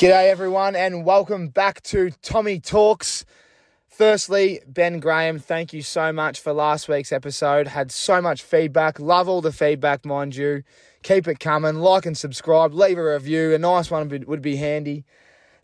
G'day, everyone, and welcome back to Tommy Talks. Firstly, Ben Graham, thank you so much for last week's episode. Had so much feedback. Love all the feedback, mind you. Keep it coming. Like and subscribe. Leave a review. A nice one would- be handy.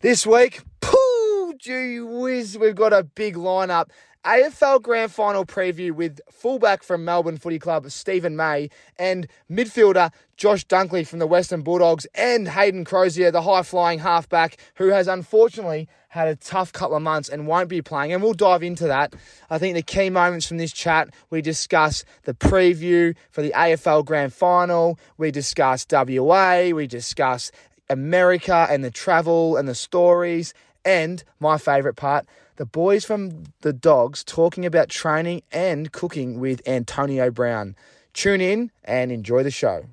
This week, pooh, gee whiz, we've got a big lineup. AFL Grand Final preview with fullback from Melbourne Footy Club, Steven May, and midfielder Josh Dunkley from the Western Bulldogs, and Hayden Crozier, the high flying halfback, who has unfortunately had a tough couple of months and won't be playing. And we'll dive into that. I think the key moments from this chat we discuss the preview for the AFL Grand Final, we discuss WA, we discuss America and the travel and the stories, and my favourite part, the boys from the Dogs talking about training and cooking with Antonio Brown. Tune in and enjoy the show.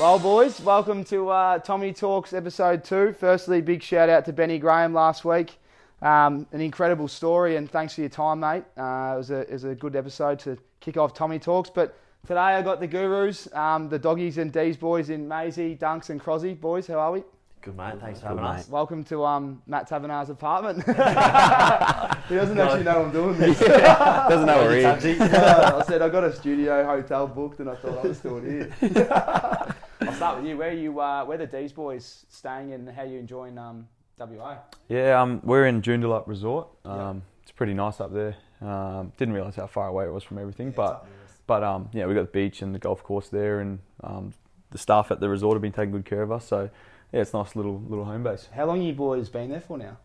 Well, boys, welcome to uh, Tommy Talks episode two. Firstly, big shout out to Benny Graham last week. Um, an incredible story, and thanks for your time, mate. Uh, it, was a, it was a good episode to kick off Tommy Talks. But today I got the gurus, um, the doggies and D's boys in Maisie, Dunks, and Crosby. Boys, how are we? Good mate, thanks for having us. Welcome to um, Matt Taberner's apartment. he doesn't actually know I'm doing this. Doesn't know we're here. I said I got a studio hotel booked, and I thought I was still here. I'll start with you. Where are you? Uh, where the D's boys staying, and how are you enjoying um, WA? Yeah, um, we're in Joondalup Resort. Um, Yeah. It's pretty nice up there. Um, didn't realise how far away it was from everything, but but um, yeah, we got the beach and the golf course there, and um, the staff at the resort have been taking good care of us. So yeah, it's a nice little little home base. How long you boys been there for now?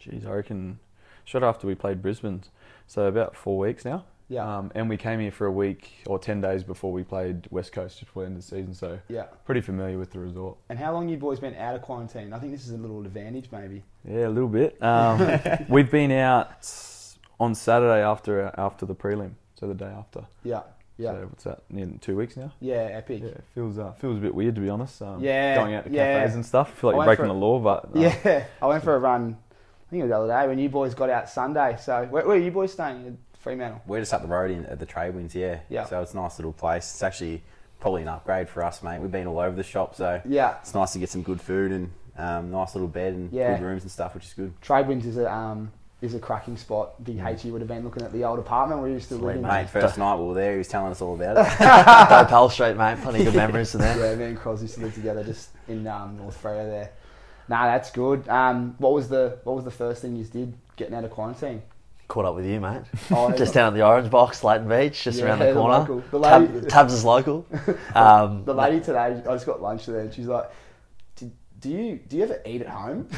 Jeez, I reckon short after we played Brisbane, so about four weeks now. Yeah. Um, and we came here for a week or ten days before we played West Coast just before the end of the season, so Yeah. pretty familiar with the resort. And how long you boys been out of quarantine? I think this is a little advantage, maybe. Yeah, a little bit. Um, we've been out on Saturday after after the prelim, so the day after. Yeah. Yeah. So what's that? Near two weeks now. yeah. Epic. Yeah, it feels uh, feels a bit weird to be honest. Um, Yeah, going out to yeah. cafes and stuff. I feel like I you're breaking for the law, but uh, Yeah. I went for a run. I think it was the other day when you boys got out Sunday. So where, where are you boys staying? At Fremantle. We're just up the road in, at the Trade Winds, yeah. Yeah. So it's a nice little place. It's actually probably an upgrade for us, mate. We've been all over the shop, so Yeah. it's nice to get some good food and um, nice little bed and Yeah. good rooms and stuff, which is good. Trade Winds is a um, is a cracking spot. Big Mm. Would have been looking at the old apartment we used to live in. mate. First night we were there, he was telling us all about it. Go Pell Street, mate. Plenty of good memories in there. Yeah, me and Cros used to live together just in um, North Freo there. Nah, that's good. Um, what was the what was the first thing you did getting out of quarantine? Caught up with you, mate. Oh, just down at the Orange Box, Leighton Beach, just Yeah, around the the corner. local- the lady- Tab, Tabs is local. Um, The lady today, I just got lunch her, and she's like, "Do do you do you ever eat at home?"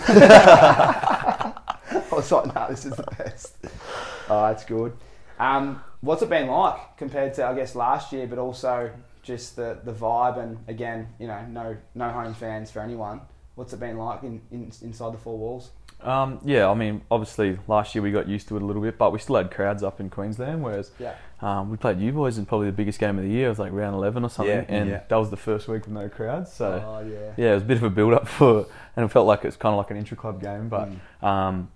I was like, "No, this is the best." Oh, that's good. Um, what's it been like compared to I guess last year, but also just the, the vibe and again, you know, no no home fans for anyone. What's it been like in, in inside the four walls? Um, yeah, I mean, obviously last year we got used to it a little bit, but we still had crowds up in Queensland. Whereas Yeah. um, we played U Boys in probably the biggest game of the year. It was like round eleven or something, Yeah, and yeah. that was the first week with no crowds. So oh yeah. yeah, it was a bit of a build up for, and it felt like it was kind of like an intra club game. But Mm. um,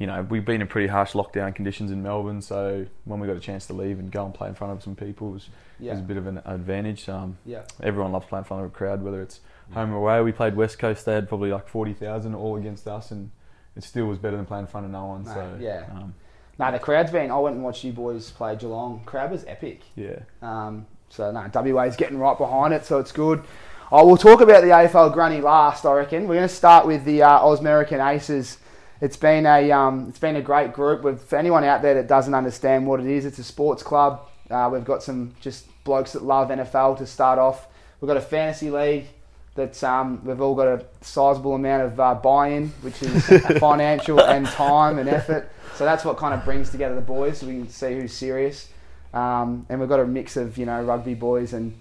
you know, we've been in pretty harsh lockdown conditions in Melbourne, so when we got a chance to leave and go and play in front of some people, it was, Yeah. was a bit of an advantage. Um, Yeah. everyone loves playing in front of a crowd, whether it's home or away. We played West Coast; they had probably like forty thousand all against us, and it still was better than playing in front of no one. Mate, so yeah. um, No, the crowd's been. I went and watched you boys play Geelong. Crowd was epic. yeah. Um, so no, WA's getting right behind it, so it's good. Oh, we'll talk about the AFL Granny last, I reckon. We're going to start with the uh, Ausmerican Aces. It's been a um, it's been a great group. With for anyone out there that doesn't understand what it is, it's a sports club. Uh, we've got some just blokes that love NFL to start off. We've got a fantasy league that's um, we've all got a sizable amount of uh, buy-in, which is financial and time and effort. So that's what kind of brings together the boys, so we can see who's serious. Um, and we've got a mix of you know rugby boys and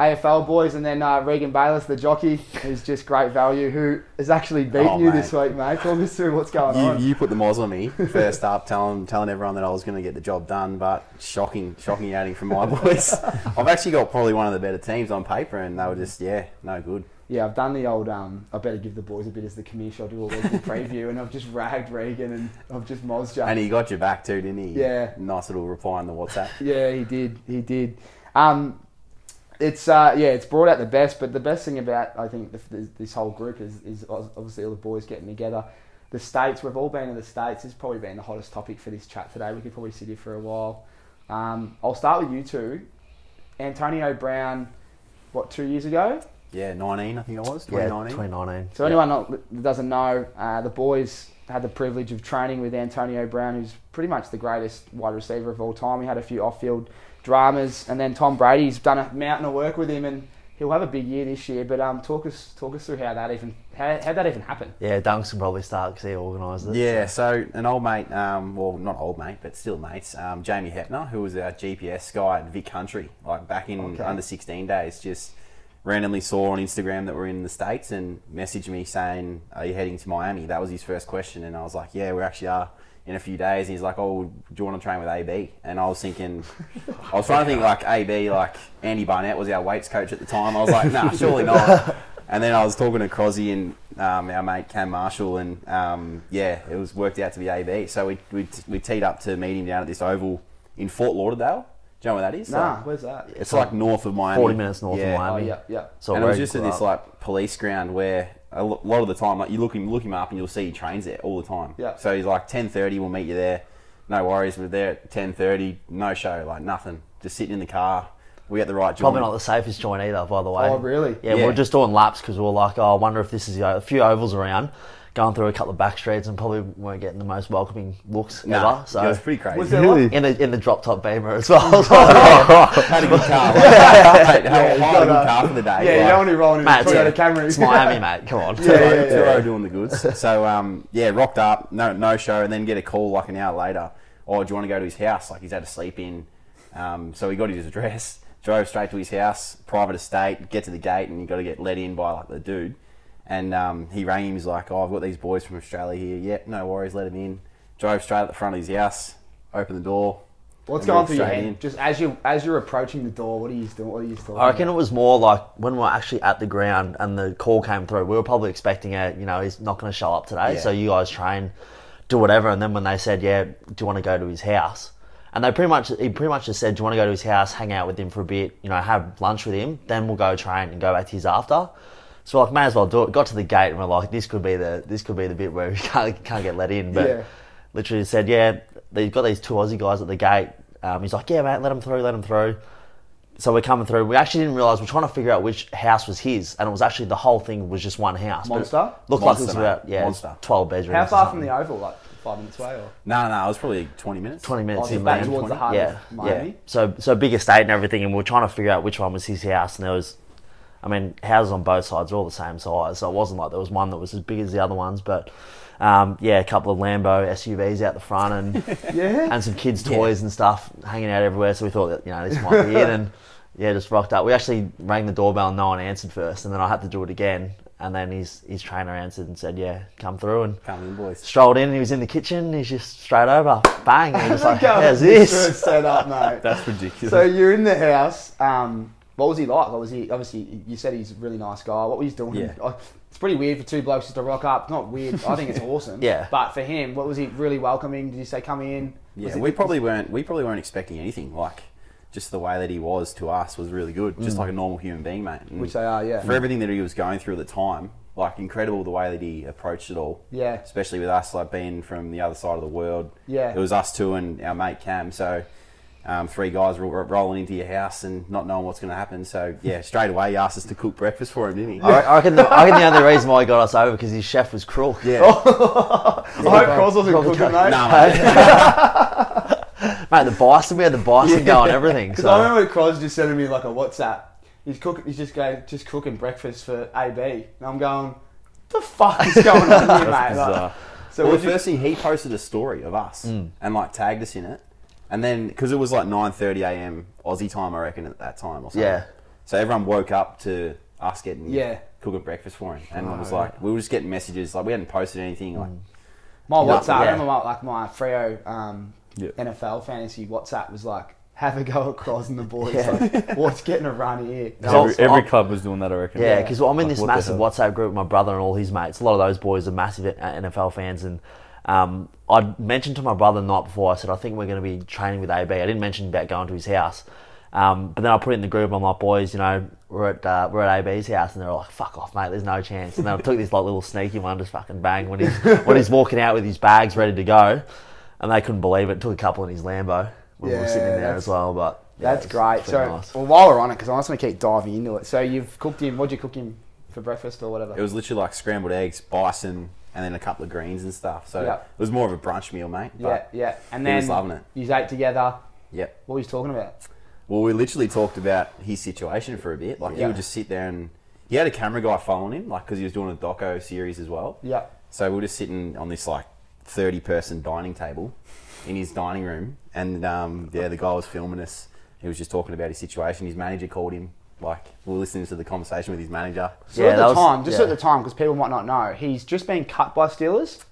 AFL boys, and then uh, Regan Bayliss, the jockey, who's just great value, who has actually beaten Oh, you mate. this week, mate. Talk us through what's going on. You, you put the moz on me first up, telling telling everyone that I was going to get the job done, but shocking, shocking outing from my boys. I've actually got probably one of the better teams on paper, and they were just yeah, no good. Yeah, I've done the old. Um, I better give the boys a bit as the commish. I'll do a weekly preview, and I've just ragged Regan and I've just mozzed you. And he got you back too, didn't he? Yeah. Nice little reply on the WhatsApp. Yeah, he did. He did. Um, it's uh, yeah, it's brought out the best. But the best thing about I think the, the, this whole group is is obviously all the boys getting together. The states, we've all been in the states. It's probably been the hottest topic for this chat today. We could probably sit here for a while. Um, I'll start with you two. Antonio Brown, what two years ago? Yeah, 19, I think it was. Yeah, 2019. 2019. So anyone not, that doesn't know, uh, the boys had the privilege of training with Antonio Brown, who's pretty much the greatest wide receiver of all time. He had a few off-field dramas, and then Tom Brady's done a mountain of work with him, and he'll have a big year this year. But um, talk us talk us through how that even how how that even happened. Yeah, Dunks can probably start because he organised it. Yeah, so an old mate, um, well, not old mate, but still mates, um, Jamie Hepner, who was our GPS guy at Vic Country, like back in Okay. under 16 days, just randomly saw on Instagram that we're in the States and messaged me saying, Are you heading to Miami? That was his first question. And I was like, Yeah, we actually are in a few days. And he's like, Oh, do you want to train with AB? And I was thinking, I was trying to think like AB, like Andy Barnett was our weights coach at the time. I was like, Nah, surely not. And then I was talking to Crosby and um, our mate Cam Marshall, and um, yeah, it was worked out to be AB. So we, we, we teed up to meet him down at this oval in Fort Lauderdale. Do you know where that is? Nah, Like, where's that? it's like north of Miami. 40 minutes north Yeah. of Miami. Oh yeah, yeah. So and it was just he at this like police ground where a lot of the time, like you look him, look him up, and you'll see he trains there all the time. Yeah. So he's like ten thirty, we'll meet you there. No worries, we're there at ten thirty. No show, like nothing. Just sitting in the car. We at the right joint. Probably not the safest joint either, by the way. Oh, really? Yeah, we are just doing laps because we are like, oh, I wonder if this is a few ovals around, going through a couple of back streets and probably weren't getting the most welcoming looks Nah, ever. So it was pretty crazy. Was there like, in the in the drop top Beamer as well. had a good car. Had Yeah, had you a good car for the day. yeah, you like- don't want to roll in Mate, Toyota it's, Camry. it's Miami, mate. Come on. Yeah, yeah, yeah. Turo doing the goods. So um, yeah, rocked up, no no show, and then get a call like an hour later. Oh, do you want to go to his house? Like he's had to sleep in. Um, so he got his address, drove straight to his house, private estate. Get to the gate, and you got to get let in by like the dude. And um, he rang him. He's like, "Oh, I've got these boys from Australia here. Yep, no worries, let him in." Drove straight at the front of his house, opened the door. What's going walked through your head? in. Just as you as you're approaching the door, what are you doing? What are you talking I reckon about? it was more like when we're actually at the ground and the call came through, we were probably expecting it, you know, he's not going to show up today. Yeah. So you guys train, do whatever. And then when they said, yeah, do you want to go to his house? And they pretty much, he pretty much just said, do you want to go to his house, hang out with him for a bit, you know, have lunch with him, then we'll go train and go back to his after. So we're like, may as well do it. Got to the gate and we're like, this could be the, this could be the bit where we can't, can't get let in. But Yeah. literally said, yeah, they've got these two Aussie guys at the gate. Um, he's like, yeah, mate, let them through, let them through. So we're coming through. We actually didn't realise we're trying to figure out which house was his, and it was actually the whole thing was just one house. But it Monster? Looked like it Monster, was mate. about yeah, Monster. twelve bedrooms. How or far from something. the oval? Like five minutes away, or No, no, it was probably twenty minutes. Twenty minutes Oh, in back there. towards the heart yeah, of Miami? yeah. So so big estate and everything, and we are trying to figure out which one was his house, and there was, I mean, houses on both sides are all the same size, so it wasn't like there was one that was as big as the other ones, but. Um, yeah, a couple of Lambo SUVs out the front and yeah. and some kids' toys and stuff hanging out everywhere. So we thought that you know this might be it, and yeah, just rocked up. We actually rang the doorbell and no one answered first, and then I had to do it again. And then his his trainer answered and said, "Yeah, come through." And Come in, boys. strolled in. and He was in the kitchen. He's just straight over, bang. And he was like, "How's this this?" set up, mate. That's ridiculous. So you're in the house. Um, what was he like? What was he? Obviously, you said he's a really nice guy. What was he doing? Yeah. It's pretty weird for two blokes just to rock up. Not weird. I think it's awesome. Yeah. But for him, what was he really welcoming? Did he say come in? Yeah, it- we probably weren't. We probably weren't expecting anything. Like, just the way that he was to us was really good. Just mm. like a normal human being, mate. And Which they are, yeah. For everything that he was going through at the time, like incredible the way that he approached it all. Yeah. Especially with us, like being from the other side of the world. Yeah. It was us two and our mate Cam. So. Um, three guys ro- ro- rolling into your house and not knowing what's going to happen. So yeah, straight away he asked us to cook breakfast for him, didn't he? I re- I reckon, the, I reckon the only reason why he got us over because his chef was crook. Yeah. I hope Cross wasn't Probably cooking, don't- mate. Nah, mate. Mate, the bison, we had the bison going, everything. Because So. I remember Cros just sending me like a WhatsApp. He's cooking. He's just going, just cooking breakfast for AB, and I'm going, the fuck is going on here, mate? Like, so well, what the you, first thing he posted a story of us Mm. and like tagged us in it, and then because it was like nine thirty a.m. Aussie time, I reckon at that time or something. Yeah. So everyone woke up to us getting Yeah. cooking breakfast for him, and I was Oh, like we were just getting messages like we hadn't posted anything like my Yeah, WhatsApp, I yeah. remember my, like my Freo um, Yeah. NFL fantasy WhatsApp was like, have a go at Cros and the boys. Yeah. Like, what's getting a run here? So- Every, every club was doing that, I reckon. Yeah, because I'm in Like, this massive? WhatsApp group with my brother and all his mates. A lot of those boys are massive uh, NFL fans, and um, I mentioned to my brother the night before. I said I think we're going to be training with AB. I didn't mention about going to his house, Um, but then I put it in the group. I'm like, boys, you know, we're at uh, we're at AB's house, and they're like, "Fuck off, mate. There's no chance." And then I took this like little sneaky one, just fucking bang when he's when he's walking out with his bags ready to go, and they couldn't believe it. Took a couple in his Lambo when we were sitting in there as well. But yeah, That's it's- great. So, nice. well, while we're on it, because I just want to keep diving into it. So, you've cooked him. What'd you cook him for breakfast or whatever? It was literally like scrambled eggs, bison, and then a couple of greens and stuff. So Yeah. it was more of a brunch meal, mate. yeah, yeah. And he then was loving it. you ate together. Yep. What were you talking about? Well, we literally talked about his situation for a bit. Like he would just sit there and he had a camera guy following him, like because he was doing a doco series as well. Yeah. So we were just sitting on this like thirty-person dining table in his dining room, and um, yeah, the guy was filming us. He was just talking about his situation. His manager called him. Like we were listening to the conversation with his manager. So Yeah, at that the was- time, just yeah. at the time, because people might not know, he's just been cut by Steelers.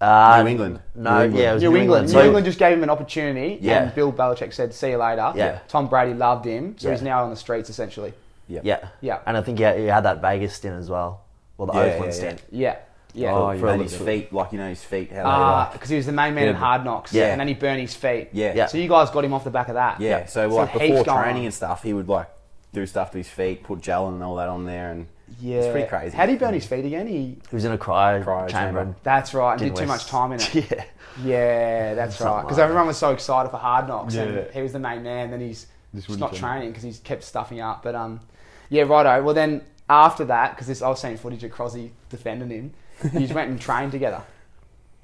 Uh, New England. No, New England. yeah, it was New, New, England. New So- England just gave him an opportunity, Yeah. and Bill Belichick said, "See you later." Yeah. Tom Brady loved him, so Yeah. he's now on the streets essentially. Yep. Yeah, Yeah. And I think he had, he had that Vegas stint as well. Well, the Yeah, Oakland yeah, stint. Yeah, yeah. Oh, For, for And his feet, like you know, his feet. How they like. because he was the main man in Hard Knocks, Yeah. and then he burned his feet. Yeah. Yeah. So you guys got him off the back of that. Yeah, so So like heaps before training on. and stuff, he would like do stuff to his feet, put gel and all that on there, and yeah. it's pretty crazy. How would he burn his feet again? He. He was in a cryo, Cryo chamber. chamber. That's right. And did didn't too much time in it. yeah. Yeah, that's right. Because like everyone was so excited for Hard Knocks, and he was the main man. Then he's Just just wouldn't training because he's kept stuffing up. But um, yeah, righto. Well, then after that, because this I was seeing footage of Crosby defending him, you just went and trained together.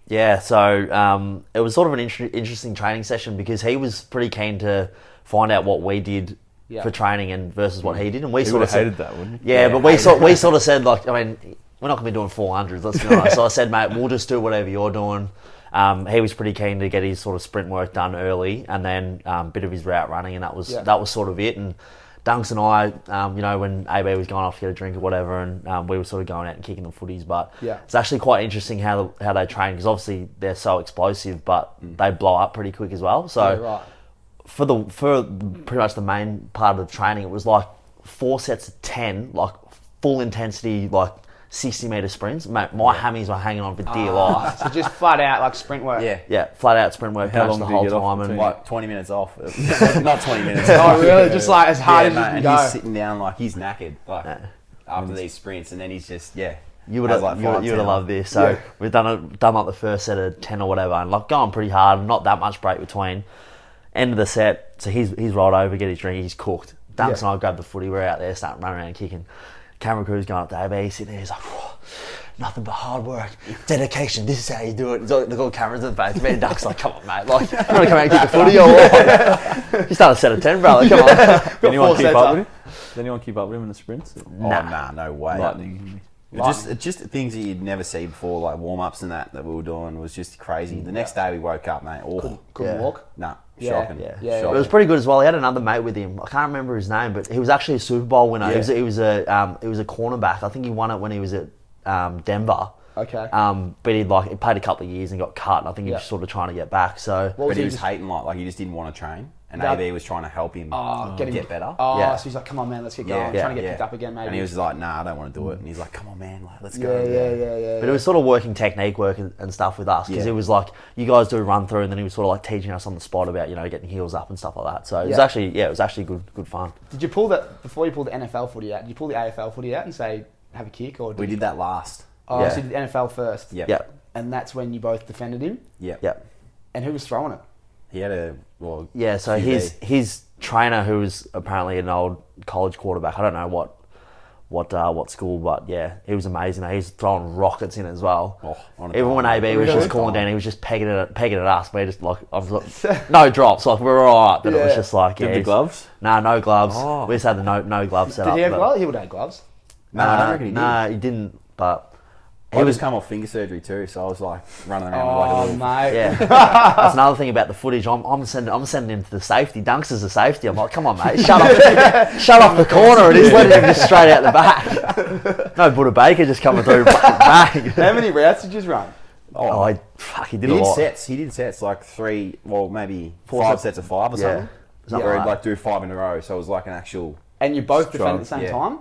Yeah, so um, it was sort of an inter- interesting training session because he was pretty keen to find out what we did Yeah. for training and versus what he did, and we He sort would of have said, hated that, wouldn't he? yeah, Yeah, but we sort we sort of said like, I mean, we're not going to be doing 400s, let's be honest. so I said, mate, we'll just do whatever you're doing. Um, he was pretty keen to get his sort of sprint work done early, and then um, bit of his route running, and that was Yeah. that was sort of it. And Dunks and I, um, you know, when AB was going off to get a drink or whatever, and um, we were sort of going out and kicking the footies. But Yeah. it's actually quite interesting how how they train because obviously they're so explosive, but they blow up pretty quick as well. So Yeah, right. For the for pretty much the main part of the training, it was like four sets of ten, like full intensity, like sixty meter sprints. Mate, my hammies were hanging on for dear ah. life. So just flat out like sprint work. yeah, Yeah, flat out sprint work, How long the did you whole get time, and like twenty minutes off. not twenty minutes. Oh really? Just like as hard yeah, as mate, you can and go. he's sitting down like he's knackered, like Yeah. after these sprints, and then he's just yeah. You would have, like, you, would- you would have loved this. So Yeah. we've done it, done like the first set of ten or whatever, and like going pretty hard. Not that much break between. End of the set, so he's he's rolled over, get his drink, he's cooked. Dunks Yeah. and I grab the footy, we're out there, starting running around kicking. Camera crew's going up to AB, he's sitting there, he's like, "Whoa, nothing but hard work, dedication. This is how you do it. He's got, they've got cameras in the face. Man, and Dunk's like, come on, mate, like, you want to come out and kick the footy or what? you start a set of ten, brother. Come on. Did anyone keep up up. with him? Did anyone keep up with him in the sprints? Oh Nah. nah, no way. Lightning. It Just, just things that you'd never see before, like warm ups and that that we were doing was just crazy. The next day we woke up, mate. Oh, Couldn't Yeah. walk. nah, Yeah, shocking. Yeah, Yeah, shocking. It was pretty good as well. He had another mate with him. I can't remember his name, but he was actually a Super Bowl winner. He was Yeah. he was a um, he was a cornerback. I think he won it when he was at um, Denver. Okay. Um, but he like he played a couple of years and got cut. And I think he Yeah. was sort of trying to get back. So What but he he was just- hating like like he just didn't want to train, and That- AB was trying to help him Oh, get, get better. Oh, Yeah. so he's like, come on, man, let's get yeah, going. yeah, trying to get yeah. picked up again, maybe. And he was like, "Nah, I don't want to do it." And he's like, "Come on, man, like let's yeah, go." yeah, yeah, yeah. But it was sort of working technique work and, and stuff with us because Yeah. it was like you guys do a run through and then he was sort of like teaching us on the spot about you know getting heels up and stuff like that. So it was actually yeah it was actually good good fun. Did you pull that before you pulled the NFL footy out? Did you pull the AFL footy out and say have a kick, or did We you- did that last. Oh, Yeah. so you did the NFL first. Yep. Yeah And that's when you both defended him. Yep. yeah And who was throwing it? He had a well. yeah. So QB. his his trainer who was apparently an old college quarterback. I don't know what. What uh, what school? But yeah, he was amazing. He was throwing rockets in as well. Oh, Even when. AB was just calling down, he was just pegging it, at, pegging at us. We just like, I was like, no drops. Like we were all right, but it was just like, Did yeah, the he's- gloves? Nah, no gloves. Oh. We just had the no no gloves set Did up. he have but- gloves? He would have gloves. No, I don't reckon he did. Nah, he didn't. But He he was was. come off finger surgery too, so I was like running around with like a Oh, little. mate. Yeah, that's another thing about the footage. I'm, I'm sending I'm sending him to the safety. Dunks is the safety. I'm like, come on, mate, shut up, shut off the corner, and he's letting him just straight out the back. No Budda Baker just coming through. bang. How many routes did you just run? Oh, I, fuck, he did He a did lot. sets. He did sets like three, well maybe Four five sets. sets of five or Yeah. something. Something where he'd like do five in a row, so it was like an actual. And you both Strong, defended at the same yeah. time?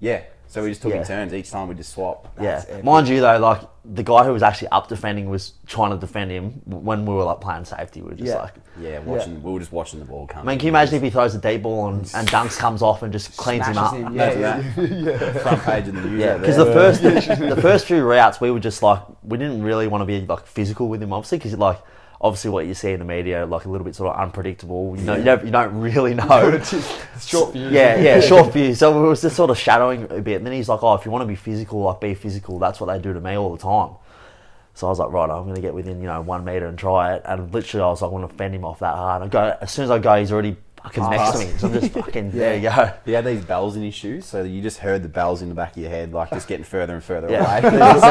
Yeah. So we just took Yeah. in turns. Each time we just swap. Yeah, epic. mind you though, like the guy who was actually up defending was trying to defend him when we were like playing safety. We were just Yeah. like, Yeah, watching. We were just watching the ball come. I mean, can you imagine if he throws a deep ball and, and dunks comes off and just cleans him up? him. Yeah, Imagine yeah. Front page of the news. Yeah, because the first the first few routes we were just like we didn't really want to be like physical with him, obviously, because like obviously what you see in the media like a little bit sort of unpredictable. You know, you don't, you don't really know. Short fuse. yeah, yeah, short view. So it was just sort of shadowing a bit. And then he's like, "Oh, if you want to be physical, like be physical. That's what they do to me all the time." So I was like, "Right, I'm going to get within you know one meter and try it." And literally, I was like, "I want to fend him off that hard." I go as soon as I go, he's already fucking next to me. So I'm just fucking there. You go. He had these bells in his shoes, so you just heard the bells in the back of your head, like just getting further and further Yeah, away. it was,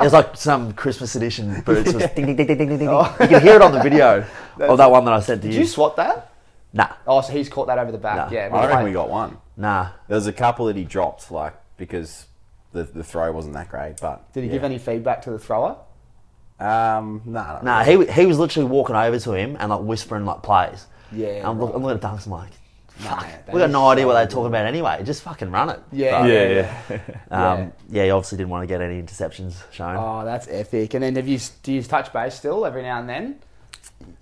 it was like some Christmas edition boots. It was ding, ding, ding, ding, ding, ding, ding. You can hear it on the video of that one that I sent to you. Did you. you swat that? Nah, Oh, so he's caught that over the back. Nah. Yeah, I reckon we got one. nah. There was a couple that he dropped, like because the the throw wasn't that great. But Did he yeah. give any feedback to the thrower? Um, nah, Nah, really. he, he was literally walking over to him and like whispering like plays. Yeah, I'm, look, right. I'm looking at Dunks, I'm like, fuck, that we got is no idea what they're talking about anyway. Just fucking run it. Yeah, But, Yeah, yeah. Um, yeah. he obviously didn't want to get any interceptions shown. Oh, that's epic. And then have you do you touch base still every now and then?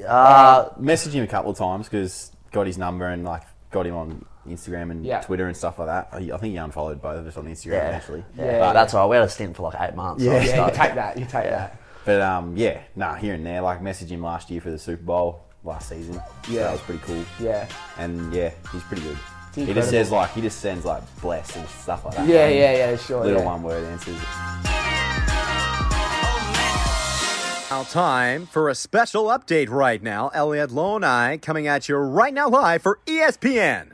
uh, messaged him a couple of times because got his number and like got him on Instagram and Yeah. Twitter and stuff like that. I I think he unfollowed both of us on Instagram yeah, actually. yeah, Yeah. that's all right. We had a stint for like eight months. so Yeah, I you started- take that. You take that. But um, yeah, nah, here and there. Like messaged him last year for the Super Bowl last season. So Yeah. that was pretty cool. Yeah. And yeah, he's pretty good. He just says like he just sends like bless and stuff like that. Yeah, yeah, yeah, sure. Little yeah. one word answers. Now time for a special update right now. Elliot Lowe and I coming at you right now live for ESPN.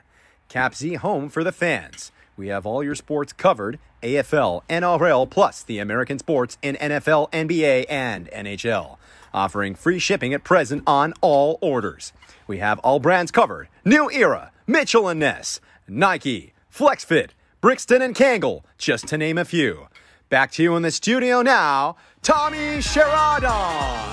Cap Z home for the fans. We have all your sports covered AFL, NRL, plus the American sports in NFL, NBA, and NHL. Offering free shipping at present on all orders. We have all brands covered New Era, Mitchell and Ness, Nike, FlexFit, Brixton and Kangol, just to name a few. Back to you in the studio now, Tommy Sheridan.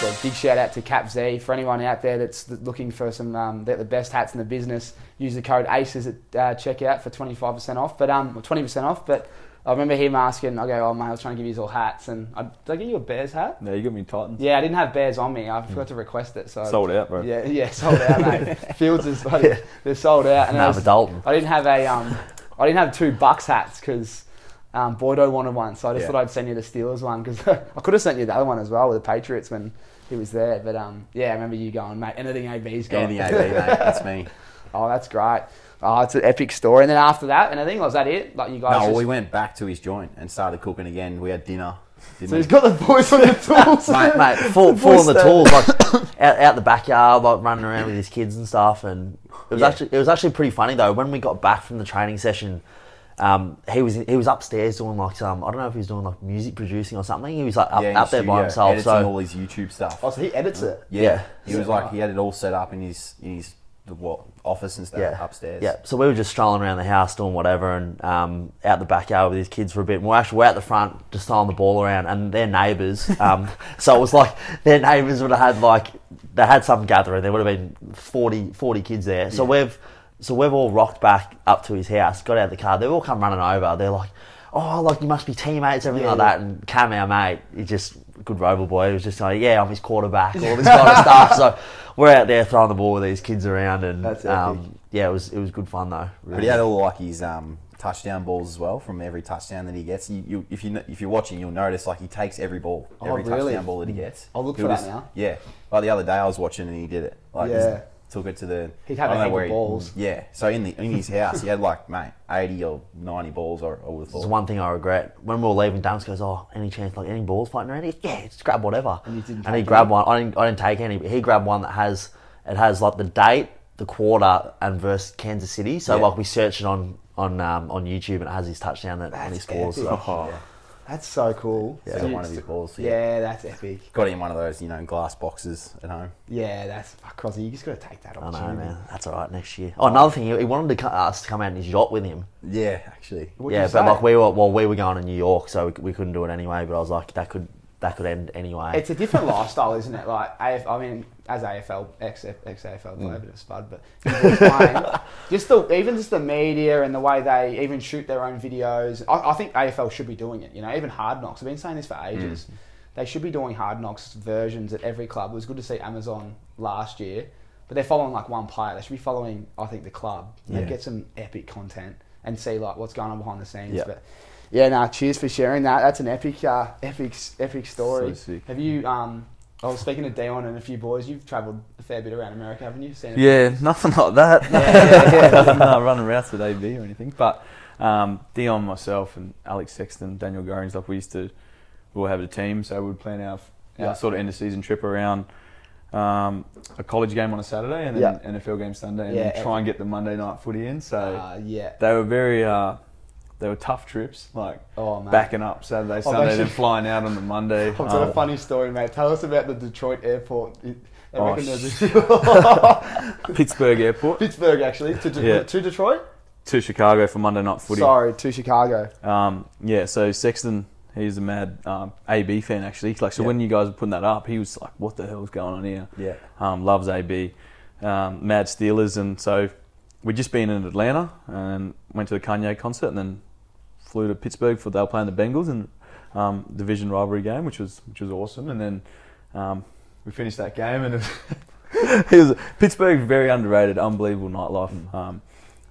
So big shout out to Cap Z for anyone out there that's looking for some um, the, best hats in the business. Use the code ACES at uh, checkout for twenty five percent off, but um twenty percent off. But I remember him asking, I go, oh mate, I was trying to give you all hats, and I, did I get you a Bears hat? No, you got me Titans. Yeah, I didn't have Bears on me. I forgot to request it, so Sold out, bro. Yeah, yeah, sold out, mate. Fields is they're sold out. And Nah, I, was- Dalton. I didn't have a um, I didn't have two Bucks hats because um, Bordeaux wanted one, so I just Yeah. thought I'd send you the Steelers one because I could have sent you the other one as well with the Patriots when he was there. But um, yeah, I remember you going, mate. Anything AB's got. Anything AB, mate, that's me. oh, that's great. Oh, it's an epic story. And then after that, and I think was that it? Like you guys? No, just, we went back to his joint and started cooking again. We had dinner. Didn't so we? he's got the boys on the tools. Mate, mate, full, The full on the tools, like out, out the backyard, like running around with his kids and stuff. And it was Yeah. actually it was actually pretty funny though. When we got back from the training session, um, he was he was upstairs doing like some I don't know if he was doing like music producing or something. He was like up, yeah, up his there by himself. editing So all his YouTube stuff. Oh, so he edits it. Yeah, Yeah. he was like he had it all set up in his in his the what office and stuff yeah, upstairs. Yeah, so we were just strolling around the house doing whatever, and um, out the backyard with his kids for a bit. And we're actually we're out the front just throwing the ball around, and their neighbours. Um, so it was like their neighbours would have had like they had some gathering. There would have been 40, 40 kids there. So we've so we've all rocked back up to his house, got out of the car. They've all come running over. They're like, "Oh, like you must be teammates, everything Yeah, like yeah. that." And Cam, our mate, he just good rover boy. He was just like, "Yeah, I'm his quarterback," all this kind of stuff. So we're out there throwing the ball with these kids around, and That's um, yeah, it was it was good fun though. But he had all like his um, touchdown balls as well from every touchdown that he gets. You, you, if you if you're watching, you'll notice like he takes every ball, Oh, every really? touchdown ball that he gets. I'll look He'll for that now. Yeah, like the other day I was watching and he did it. Like Yeah. Took it to the. He'd have I a don't know heap where of he- balls. Yeah, so in the in his house he had like mate eighty or ninety balls or, or with There's one thing I regret. When we were leaving, Dunks goes, "Oh, any chance like any balls floating around?" He goes, yeah, just grab whatever. And you didn't And he take grabbed one. I didn't. I didn't take any. But he grabbed one that has it has like the date, the quarter, and versus Kansas City. So Yeah. like we searched it on on um, on YouTube, and it has his touchdown that and his That's scores. epic. So. That's so cool. Yeah, So one of his balls. yeah. Yeah. that's epic. got him one of those you know glass boxes at home. Yeah, that's fuck, Crosby. You just got to take that I know, man. That's all right. Next year. Oh, another thing. He, wanted to us to come out in his yacht with him. Yeah, actually. What'd yeah, but say? like we were well, we were going to New York, so we, we couldn't do it anyway. But I was like, that could that could end anyway. It's a different lifestyle, isn't it? Like AF, I mean, as AFL ex ex AFL player, Mm. bit of spud, but playing, just the even just the media and the way they even shoot their own videos. I, I think AFL should be doing it. You know, even Hard Knocks. I've been saying this for ages. Mm. They should be doing Hard Knocks versions at every club. It was good to see Amazon last year, but they're following like one player. They should be following, I think, the club. Yeah. get some epic content and see like what's going on behind the scenes. Yeah. But yeah, nah, cheers for sharing that. That's an epic, uh, epic, epic story. So. Have you? Um, I was speaking to Dion and a few boys. You've travelled a fair bit around America, haven't you? Seen Yeah, nothing like that. Yeah, yeah, Nothing, uh, running routes with AB or anything. But um, Dion, myself, and Alex Sexton, Daniel Gorings, like we used to, we all have a team, so we'd plan our, our Yeah. sort of end of season trip around um, a college game on a Saturday and then NFL game Sunday, and Yeah, then try and get the Monday night footy in. So Uh, yeah. they were very, uh, they were tough trips, like Oh backing up Saturday, I've Sunday, then flying out on the Monday. I've got a Um, funny story, mate. Tell us about the Detroit airport. It- Oh, sh- Pittsburgh Airport Pittsburgh actually to, De- Yeah. to Detroit. to Chicago for Monday night footy. Sorry, to Chicago. Um, yeah, so Sexton, he's a mad um, AB fan actually. Like, so Yeah. when you guys were putting that up, he was like, "What the hell's going on here?" Yeah. Um, loves AB, um, mad Steelers, and so we'd just been in Atlanta and went to the Kanye concert, and then flew to Pittsburgh for they were playing the Bengals in um, division rivalry game, which was which was awesome, and then um, we finished that game, and it was, it was Pittsburgh very underrated, unbelievable nightlife. Um,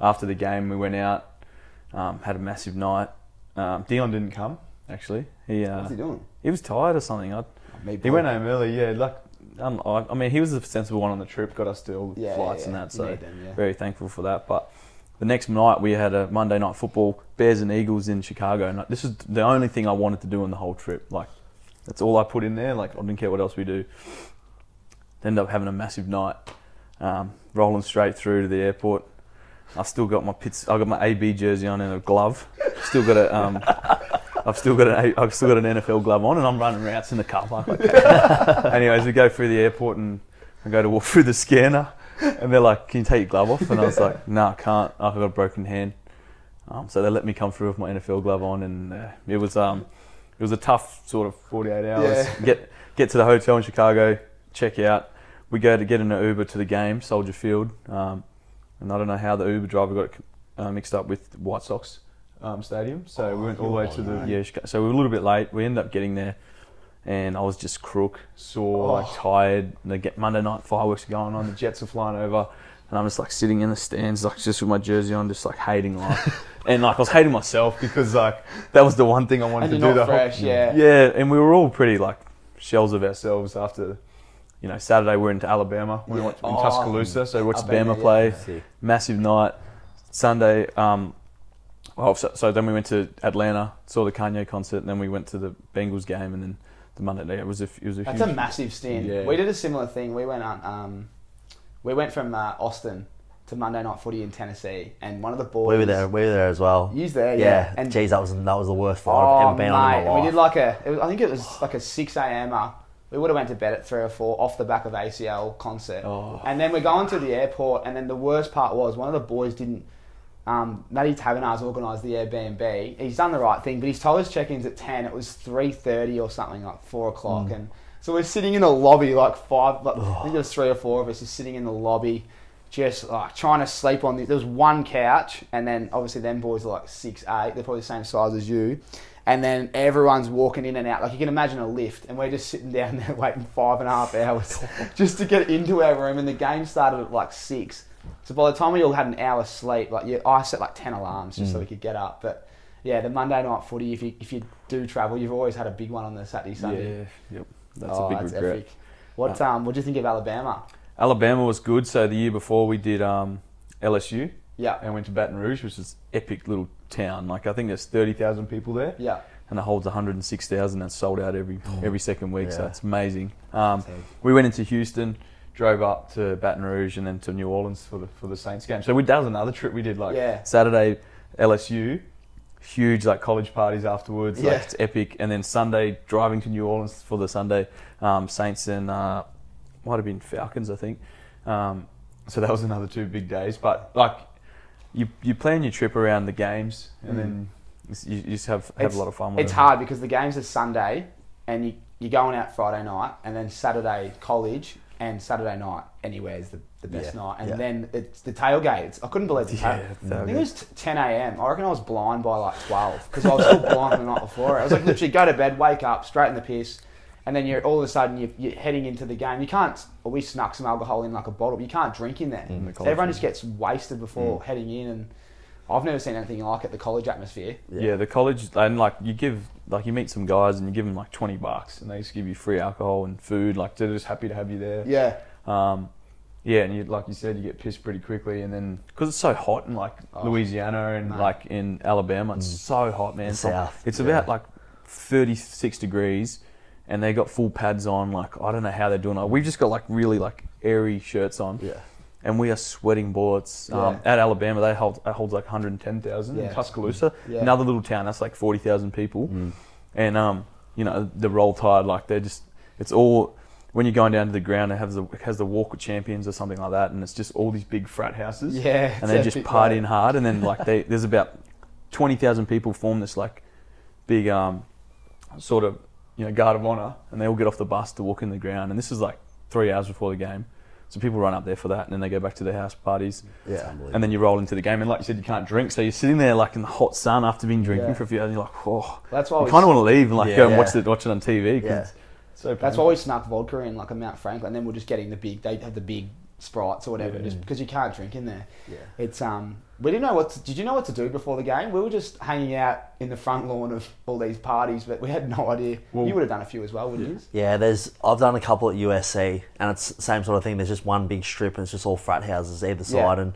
after the game, we went out, um, had a massive night. Um, Dion didn't come actually. He uh, What's he doing? he was tired or something. I, Maybe he went home early. Yeah, like um, I, I mean, he was a sensible one on the trip. Got us to all the Yeah, flights yeah, and that. So need them, yeah. very thankful for that. But the next night we had a Monday night football, Bears and Eagles in Chicago, and this is the only thing I wanted to do on the whole trip. Like that's all I put in there. Like I didn't care what else we do. Ended up having a massive night, um, rolling straight through to the airport. I still got my pits. I got my AB jersey on and a glove. Still got a. Um, I've still got an I've still got an NFL glove on, and I'm running routes in the car park. Like Anyways, we go through the airport and I go to walk through the scanner, and they're like, "Can you take your glove off?" And I was like, "No, I can't. I've got a broken hand." Um, so they let me come through with my NFL glove on, and uh, it was um, it was a tough sort of 48 hours. Yeah. Get get to the hotel in Chicago, check out. We go to get an Uber to the game, Soldier Field, um, and I don't know how the Uber driver got it uh, mixed up with White Sox um, Stadium. So we went all the way to the yeah. So we were a little bit late. We ended up getting there, and I was just crook, sore, like tired. And the get Monday night fireworks are going on. The Jets are flying over, and I'm just like sitting in the stands, like just with my jersey on, just like hating life. and like I was hating myself because like that was the one thing I wanted And to do. not the whole- fresh, yeah. yeah, and we were all pretty like shells of ourselves after. You know, Saturday we're into Alabama. We Yeah. went in Oh, Tuscaloosa, so we watched I've Bama play. yeah. Massive night. Sunday, um, well, so, so then we went to Atlanta, saw the Kanye concert, and then we went to the Bengals game, and then the Monday day. It was a, f- it was a That's huge. a massive stint. Yeah. We did a similar thing. We went on. Um, we went from uh, Austin to Monday Night Footy in Tennessee, and one of the boys. we were there. We were there as well. You was there, yeah. Yeah. And Geez, that was that was the worst flight oh, I've ever been on in my life. we did like a. It was, I think it was like a six a.m. We would have went to bed at three or four off the back of ACL concert, Oh. and then we're going to the airport, and then the worst part was one of the boys didn't. Um, Matty organised the Airbnb. He's done the right thing, but he's told us check-ins at ten. It was three thirty or something, like four o'clock, Mm. and so we're sitting in the lobby, like five. Like, I think there's three or four of us just sitting in the lobby, just like trying to sleep on. The, there was one couch, and then obviously them boys are like six eight. They're probably the same size as you. And then everyone's walking in and out. Like you can imagine a lift, and we're just sitting down there waiting five and a half hours just to get into our room. And the game started at like six. So by the time we all had an hour's sleep, like you, I set like ten alarms just so we could get up. But yeah, the Monday night footy. If you if you do travel, you've always had a big one on the Saturday Sunday. yeah, yep. That's oh, a big that's regret. epic. What um what do you think of Alabama? Alabama was good. So the year before we did um, LSU Yeah, and went to Baton Rouge, which is epic little town. Like I think there's thirty thousand people there. yeah. and it holds 106,000. That's sold out every every second week, so it's amazing. Um, we went into Houston, drove up to Baton Rouge, and then to New Orleans for the for the Saints game. So we, that was another trip we did. Like Yeah. Saturday, LSU, huge like college parties afterwards. Yeah. Like it's epic, and then Sunday driving to New Orleans for the Sunday um, Saints and uh, might have been Falcons, I think. Um, so that was another two big days. But like you you plan your trip around the games, and then you, you just have have Mm. It's- a lot of fun with It's it. hard because the games are Sunday, and you you're going out Friday night, and then Saturday college, and Saturday night anywhere is the, the best Yeah, night, and yeah. then it's the tailgates. I couldn't believe the tail. Yeah, I think it was 10 a.m. I reckon I was blind by like 12 because I was still blind the night before. I was like literally go to bed, wake up, straight in the piss, and then you're all of a sudden you're, you're heading into the game. You can't. Well, we snuck some alcohol in like a bottle. But you can't drink in there. the So everyone just gets wasted before mm. heading in, and I've never seen anything like it. The college atmosphere. Yeah. the college and like you give like you meet some guys and you give them like twenty bucks and they just give you free alcohol and food. Like they're just happy to have you there. Yeah. Um, yeah, and you like you said, you get pissed pretty quickly, and then because it's so hot in like Oh, Louisiana and mate. like in Alabama, it's so hot, man. The It's South, It's yeah. about like thirty six degrees, and they got full pads on. Like I don't know how they're doing it. We've just got like really like airy shirts on. Yeah. And we are sweating bullets. Um, Yeah. At Alabama, they hold that holds like 110,000. Yeah. In Tuscaloosa, Yeah. another little town that's like 40,000 people, Mm. and um, you know the roll tide like they're just it's all when you're going down to the ground it has the it has the walk of champions or something like that and it's just all these big frat houses Yeah, and they're just partying hard and then like they there's about 20,000 people form this like big um sort of you know guard of honor and they all get off the bus to walk in the ground and this is like 3 hours before the game so people run up there for that and then they go back to their house parties Yeah. and then you roll into the game and like you said you can't drink so you're sitting there like in the hot sun after being drinking Yeah. for a few hours and you're like oh That's why you we kind of want to leave and like Yeah. go and watch it watch it on TV Yeah. so That's why we snuck vodka in like a Mount Franklin, and then we're just getting the big. They have the big sprites or whatever, just because you can't drink in there. Yeah. It's um. We didn't know what. To, did you know what to do before the game? We were just hanging out in the front lawn of all these parties, but we had no idea. Well- you would have done a few as well, wouldn't you? Yeah, there's. I've done a couple at USC, and it's the same sort of thing. There's just one big strip, and it's just all frat houses either Yeah. side. And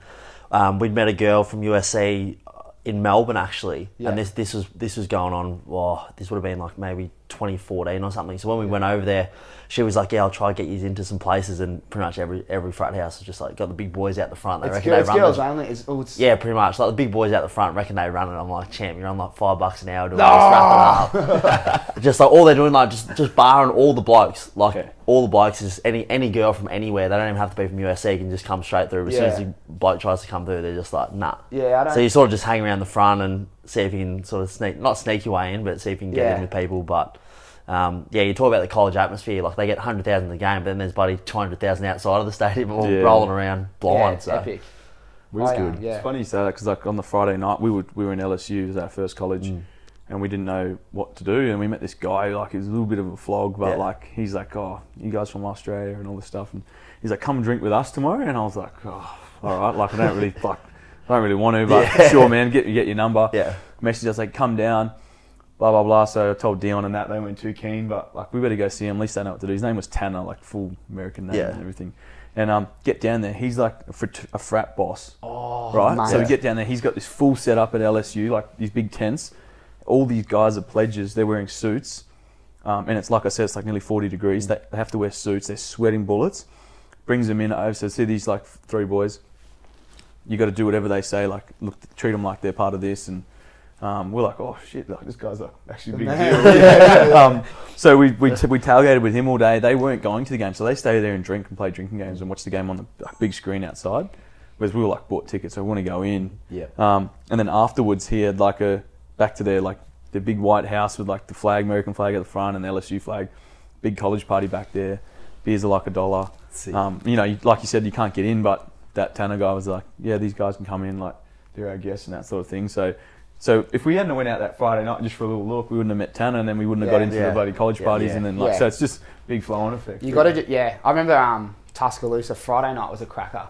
um, we'd met a girl from USC in Melbourne actually, Yeah. and this this was this was going on. Well, this would have been like maybe 2014 or something. So when we went over there, she was like, "Yeah, I'll try to get you into some places." And pretty much every every frat house is just like got the big boys out the front. They It's, reckon girl, they run girls only. It's, oh, it's, Yeah, pretty much. Like the big boys out the front reckon they run it. I'm like, champ, you're on like five bucks an hour doing this, wrap it up. just like all they're doing, like just just barring all the blokes, like Okay. all the blokes is any any girl from anywhere. They don't even have to be from USA. You Can just come straight through. As soon as the bloke tries to come through, they're just like, nah. Yeah, I don't. So you sort of just hang around the front and see if you can sort of sneak, not sneak your way in, but see if you can get Yeah. in with people. But um, yeah, you talk about the college atmosphere. Like they get hundred thousand in the game, but then there's bloody two hundred thousand outside of the stadium, all Yeah. rolling around blind. yeah, it's so. epic. It was I, good. yeah. It's funny you say that because like on the Friday night we were we were in LSU, it was our first college, Mm. and we didn't know what to do, and we met this guy like he was a little bit of a flog, but Yeah. like he's like, oh, you guys from Australia and all this stuff, and he's like, come drink with us tomorrow, and I was like, oh, all right, like I don't really like, I don't really want to, but Yeah. sure, man, get get your number. Yeah. Message us like, come down. Blah blah blah. So I told Dion and that they weren't too keen, but like we better go see him. At least they know what to do. His name was Tanner, like full American name Yeah. and everything. And um, get down there. He's like a, frat- a frat boss Oh, right? mate. So we get down there. He's got this full setup at LSU, like these big tents. All these guys are pledges. They're wearing suits, um, and it's like I said, it's like nearly forty degrees. They, they have to wear suits. They're sweating bullets. Brings them in over. So see these like three boys. You got to do whatever they say. Like look, treat them like they're part of this, and um, we're like, oh shit, like this guy's like actually a big deal. Yeah, um, so we, we, we tailgated with him all day. They weren't going to the game, so they stayed there and drink and play drinking games and watch the game on the big screen outside. Whereas we were like bought tickets, so we want to go in. Yeah. Um, and then afterwards, he had like a back to their like the big white house with like the flag, American flag at the front, and the LSU flag. Big college party back there. Beers are like a dollar. Um, you know, you- like you said, you can't get in, but that Tanner guy was like, yeah, these guys can come in, like they're our guests and that sort of thing. So. So if we hadn't went out that Friday night just for a little look, we wouldn't have met Tanner, and then we wouldn't have got into Yeah. the bloody college Yeah. parties, Yeah. and then like Yeah. so it's just big flow on effect. You got to, yeah. I remember um, Tuscaloosa Friday night was a cracker,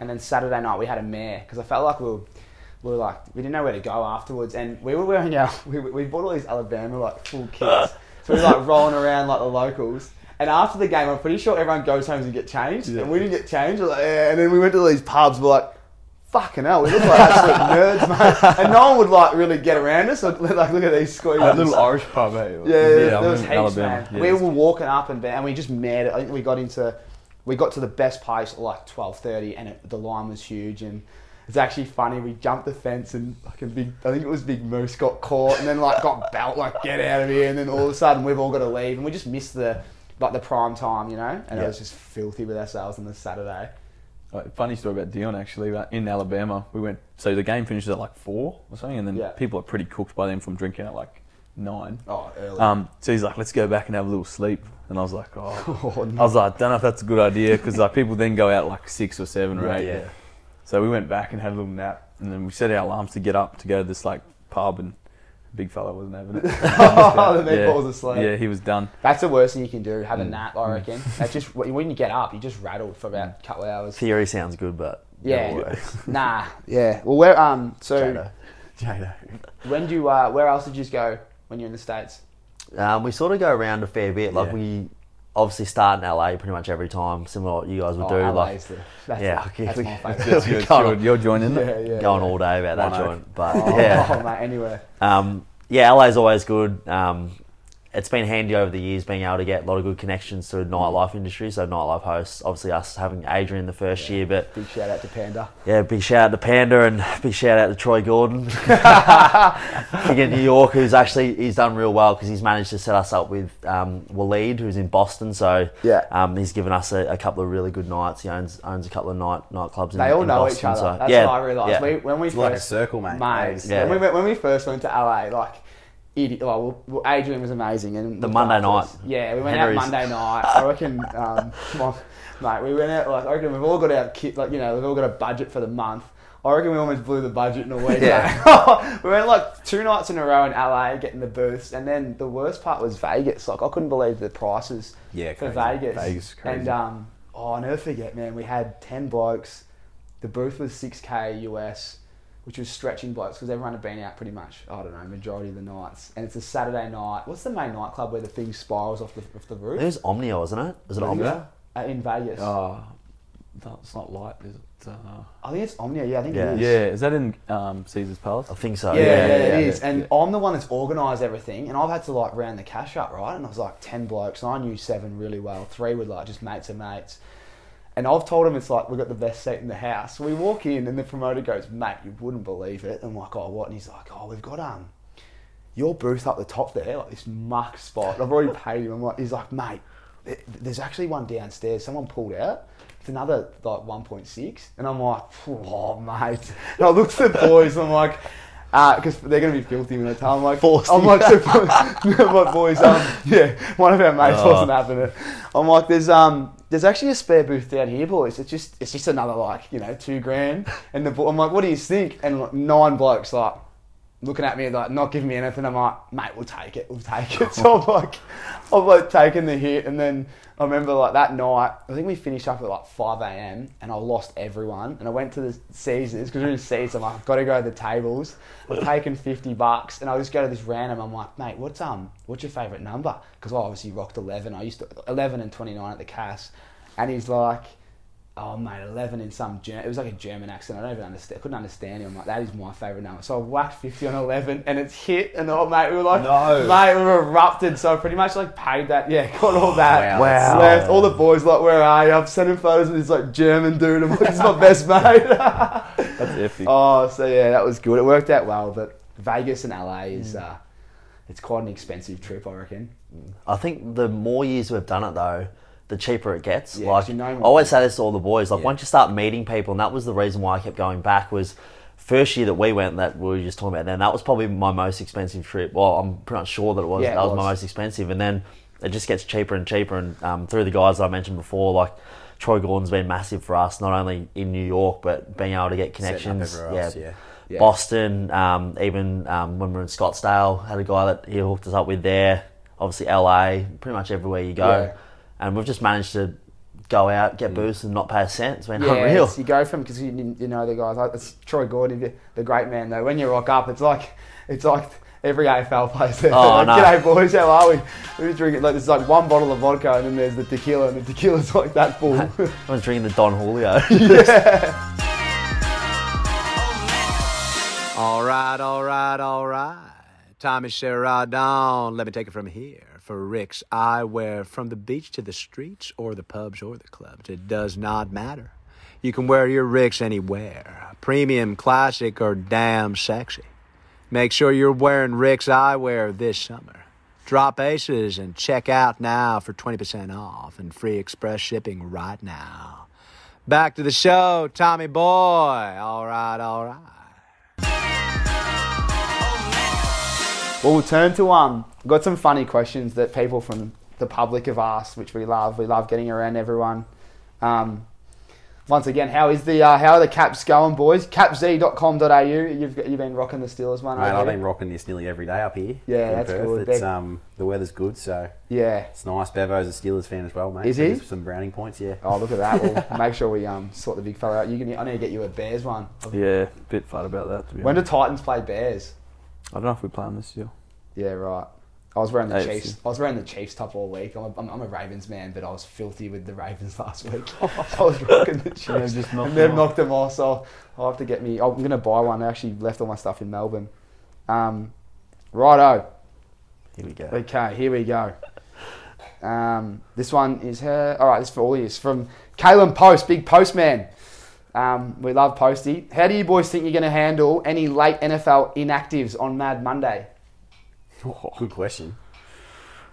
and then Saturday night we had a mare because I felt like we were, we were like we didn't know where to go afterwards, and we were wearing our we, we bought all these Alabama like full kits, so we were like rolling around like the locals. And after the game, I'm pretty sure everyone goes home and get changed, and we didn't get changed. Like, yeah. And then we went to these pubs. We're like. Fucking hell, we look like absolute nerds, mate. And no one would like really get around us. Like, like look at these squeezes. that little Irish pub, eh? Yeah, yeah, there I'm was in heaps, Alabama. man. Yeah, we were walking up and down, and we just mad. I think we got into, we got to the best place at like twelve thirty, and it, the line was huge. And it's actually funny. We jumped the fence, and like a big, I think it was Big Moose got caught, and then like got belt, like get out of here. And then all of a sudden we've all got to leave, and we just missed the like the prime time, you know. And it was just filthy with ourselves on the Saturday. Funny story about Dion actually. In Alabama, we went. So the game finishes at like four or something, and then Yeah. people are pretty cooked by then from drinking at like nine. Oh, early. Um, so he's like, let's go back and have a little sleep. And I was like, oh, I was like, don't know if that's a good idea because like people then go out like six or seven or eight. Yeah. So we went back and had a little nap, and then we set our alarms to get up to go to this like pub, and big fella wasn't having it. oh, the yeah. was asleep. Yeah, he was done. That's the worst thing you can do. Have a nap, I reckon. That's just when you get up, you just rattled for about a couple of hours. Theory sounds good, but Yeah. works. Nah. Yeah. Well, where um. So Jado. Jado. when do you uh, where else did you go when you're in the states? Um, we sort of go around a fair bit. Like Yeah. we obviously start in LA pretty much every time, similar to what you guys would do. LA like the, that's yeah, okay, that's we- my favourite. That's good. You're, you're joining yeah, yeah, going yeah. all day about that joint. But Oh, yeah, oh, mate, anywhere. um, yeah, LA's always good. Um, it's been handy over the years being able to get a lot of good connections to the nightlife industry. So nightlife hosts, obviously us having Adrian the first year, but Big shout out to Panda. yeah, big shout out to Panda and big shout out to Troy Gordon, King of New York, who's actually he's done real well because he's managed to set us up with um, Waleed, who's in Boston. So Yeah. um, he's given us a, a couple of really good nights. He owns owns a couple of night nightclubs. In, They all in know Boston, each other. So, That's yeah, what I realised. yeah. We, when we It's first, like a circle, mate. mate, Yeah. when, we, when we first went to LA, like, idiot, well, well, Adrian was amazing. and The Monday night. Yeah, we went Henry's. out Monday night. I reckon, um, mate, we went out, like, I reckon we've all got our kit, like, you know, we've all got a budget for the month. I reckon we almost blew the budget in a week. Yeah. we went like two nights in a row in LA getting the booths, and then the worst part was Vegas. Like I couldn't believe the prices Yeah, for crazy. Vegas. Vegas crazy. And um, oh, I'll never forget, man. We had ten blokes. The booth was six k US, which was stretching blokes because everyone had been out pretty much. I don't know, majority of the nights. And it's a Saturday night. What's the main nightclub where the thing spirals off the off the roof? It was Omnia, wasn't it? Was it Omnia? Uh, in Vegas. Oh, no, it's not light, is it? Uh, I think it's Omnia. Yeah, I think Yeah. it is. yeah, is that in um, Caesar's Palace? I think so. Yeah, yeah, yeah, it yeah, is. yeah, and yeah. I'm the one that's organised everything, and I've had to like round the cash up, right? And I was like ten blokes, and I knew seven really well. Three were like just mates of mates. And I've told him it's like we've got the best seat in the house. We walk in, and the promoter goes, "Mate, you wouldn't believe it." And I'm like, "Oh, what?" And he's like, "Oh, we've got um, your booth up the top there, like this muck spot. I've already paid him." I'm like, "He's like, mate, there's actually one downstairs. Someone pulled out." It's another like 1.6, and I'm like, oh mate. And I look at the boys, I'm like, because they're gonna be filthy when I tell. I'm like, Forced I'm like, like, boys, um, yeah, one of our mates Oh. wasn't having it. I'm like, there's um, there's actually a spare booth down here, boys. It's just, it's just another like, you know, two grand. And the, I'm like, what do you think? And like, nine blokes like looking at me like not giving me anything. I'm like, mate, we'll take it, we'll take it. So I'm like, I'm like taking the hit, and then I remember like that night, I think we finished up at like 5 a.m. and I lost everyone. And I went to the Caesars because we we're in Caesars. I'm like, I've got to go to the tables. I've taken 50 bucks, and I just go to this random. I'm like, mate, what's um, what's your favourite number? Because I obviously rocked 11. I used to 11 and 29 at the Cass, and he's like. Oh mate, eleven in some Ger- it was like a German accent. I don't even understand. I couldn't understand him. I'm like, that is my favourite number. So I whacked fifty on eleven, and it's hit. And oh mate, we were like, No. mate, we were erupted. So I pretty much like paid that. Yeah, got all that. Wow, Wow. Left. All the boys like, where are you? I'm sending photos of this like German dude. I'm like, this is my best mate. That's epic. oh, so yeah, that was good. It worked out well. But Vegas and LA is uh, it's quite an expensive trip, I reckon. I think the more years we've done it though, the cheaper it gets. Yeah, like you know I always say this to all the boys. Like Yeah. once you start meeting people, and that was the reason why I kept going back was. First year that we went, that we were just talking about, then that was probably my most expensive trip. Well, I'm pretty much sure that it was. Yeah, it that was, was. my most expensive, and then it just gets cheaper and cheaper. And um, through the guys that I mentioned before, like Troy Gordon's been massive for us, not only in New York but being able to get connections. else, yeah. Yeah. Boston, um, even um, when we were in Scottsdale, had a guy that he hooked us up with there. Obviously, LA, pretty much everywhere you go. And we've just managed to go out, get mm. booze, and not pay a cent. It's been Yeah, unreal. it's- you go from because you, you know the guys. Like, it's Troy Gordon, the- the great man. Though when you rock up, it's like it's like every AFL plays there. Oh, like, no. G'day boys, how are we? We were drinking like there's like one bottle of vodka and then there's the tequila and the tequila's like that full. I was drinking the Don Julio. yeah. All right, all right, all right. Tommy Sheridan. Let me take it from here. For Rick's eyewear, from the beach to the streets, or the pubs or the clubs, it does not matter. You can wear your Rick's anywhere. Premium, classic, or damn sexy. Make sure you're wearing Rick's eyewear this summer. Drop aces and check out now for 20% off and free express shipping right now. Back to the show, Tommy Boy. All right, all right. Well, we'll turn to um. Got some funny questions that people from the public have asked, which we love. We love getting around everyone. Um, once again, how is the uh, how are the caps going, boys? Capz.com.au. You've you've been rocking the Steelers one, Mate, I've been rocking this nearly every day up here. Yeah, that's Perth. good. It's They're- um the weather's good, so Yeah. it's nice. Bevo's a Steelers fan as well, mate. Is he? there's Some browning points, yeah. Oh, look at that. We'll make sure we um sort the big fella out. You can. I need to get you a Bears one. Yeah, a bit flat about that. To be When do. Titans play Bears? I don't know if we play them this year. Yeah, right. I was wearing the AFC. Chiefs. I was wearing the Chiefs top all week. I'm a, I'm, I'm a Ravens man, but I was filthy with the Ravens last week. I was rocking the Chiefs. just knocked and they've knocked them off, so I'll have to get me. I'm gonna buy one. I actually left all my stuff in Melbourne. Um, righto. Here we go. Okay, here we go. Um, this one is her. All right, this is for all of you. It's from Kalen Post, big postman. Um, we love Posty. How do you boys think you're going to handle any late NFL inactives on Mad Monday? Good question.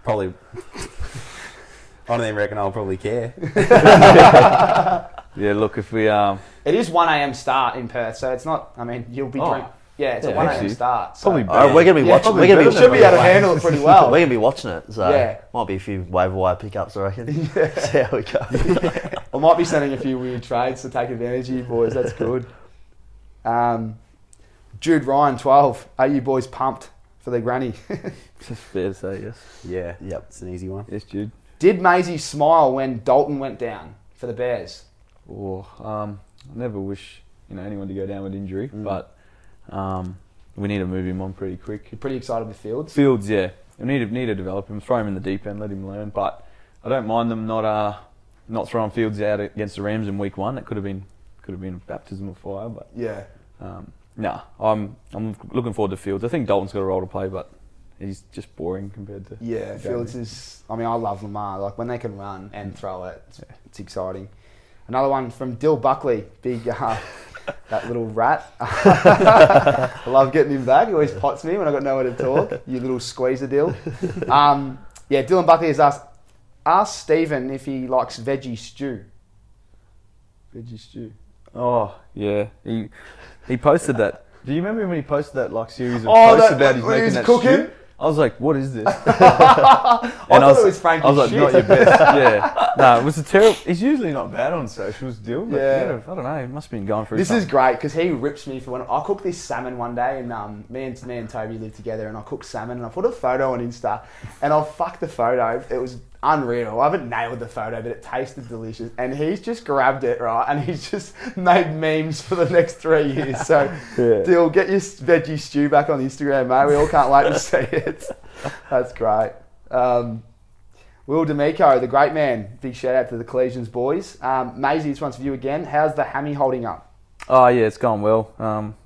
Probably. I don't even reckon I'll probably care. Yeah, look, if we um, It is 1 a.m. start in Perth, so it's not. I mean, you'll be Oh. drink. Yeah, it's a Yeah, 1 a.m. actually, start. So. probably All right, we're gonna be Yeah, watching. probably We're gonna be should be able to handle it pretty well. We're gonna be watching it, so Yeah. might be a few waiver wire pickups, I reckon. See how we go. I might be sending a few weird trades to take advantage of you boys. That's good. Um, Jude Ryan, 12. Are you boys pumped for the granny? it's fair to say yes. Yeah. Yep. It's an easy one. Yes, Jude. Did Maisie smile when Dalton went down for the Bears? Or um, I never wish you know anyone to go down with injury, Mm. but um, we need to move him on pretty quick. You're pretty excited with Fields. Fields, yeah, we need to need to develop him, throw him in the deep end, let him learn. But I don't mind them not uh not throwing Fields out against the Rams in week one. It could have been could have been a baptism of fire, but Yeah. um, nah, I'm I'm looking forward to Fields. I think Dalton's got a role to play, but he's just boring compared to Yeah, Fields is. I mean, I love Lamar. Like when they can run and throw it, it's, it's exciting. Another one from Dill Buckley, big uh, that little rat. I love getting him back. He always pots me when I've got nowhere to talk. You little squeezer, deal. Um, yeah, Dylan Buckley has asked ask Steven if he likes veggie stew. Veggie stew. Oh yeah, he he posted that. Do you remember when he posted that like series of Oh, posts that- about he's when he making was that cooking? stew? I was like, what is this? I thought it was Frankie I was like, shit. not your best. Yeah, no, it was a terrible. He's usually not bad on socials, deal. But Yeah. yeah. I don't know. He must have been going through. This is great because he rips me for when I cooked this salmon one day, and um, me and me and Toby lived together, and I cooked salmon, and I put a photo on Insta, and I fucked the photo. It was unreal. I haven't nailed the photo, but it tasted delicious, and he's just grabbed it right, and he's just made memes for the next three years. So, Yeah. Dill, get your veggie stew back on Instagram, mate. We all can't wait to see it. That's great. Um, Will D'Amico, the great man. Big shout out to the Collegians boys. Um, Maisie, this one's for you again. How's the hammy holding up? Oh yeah, it's gone well. Um,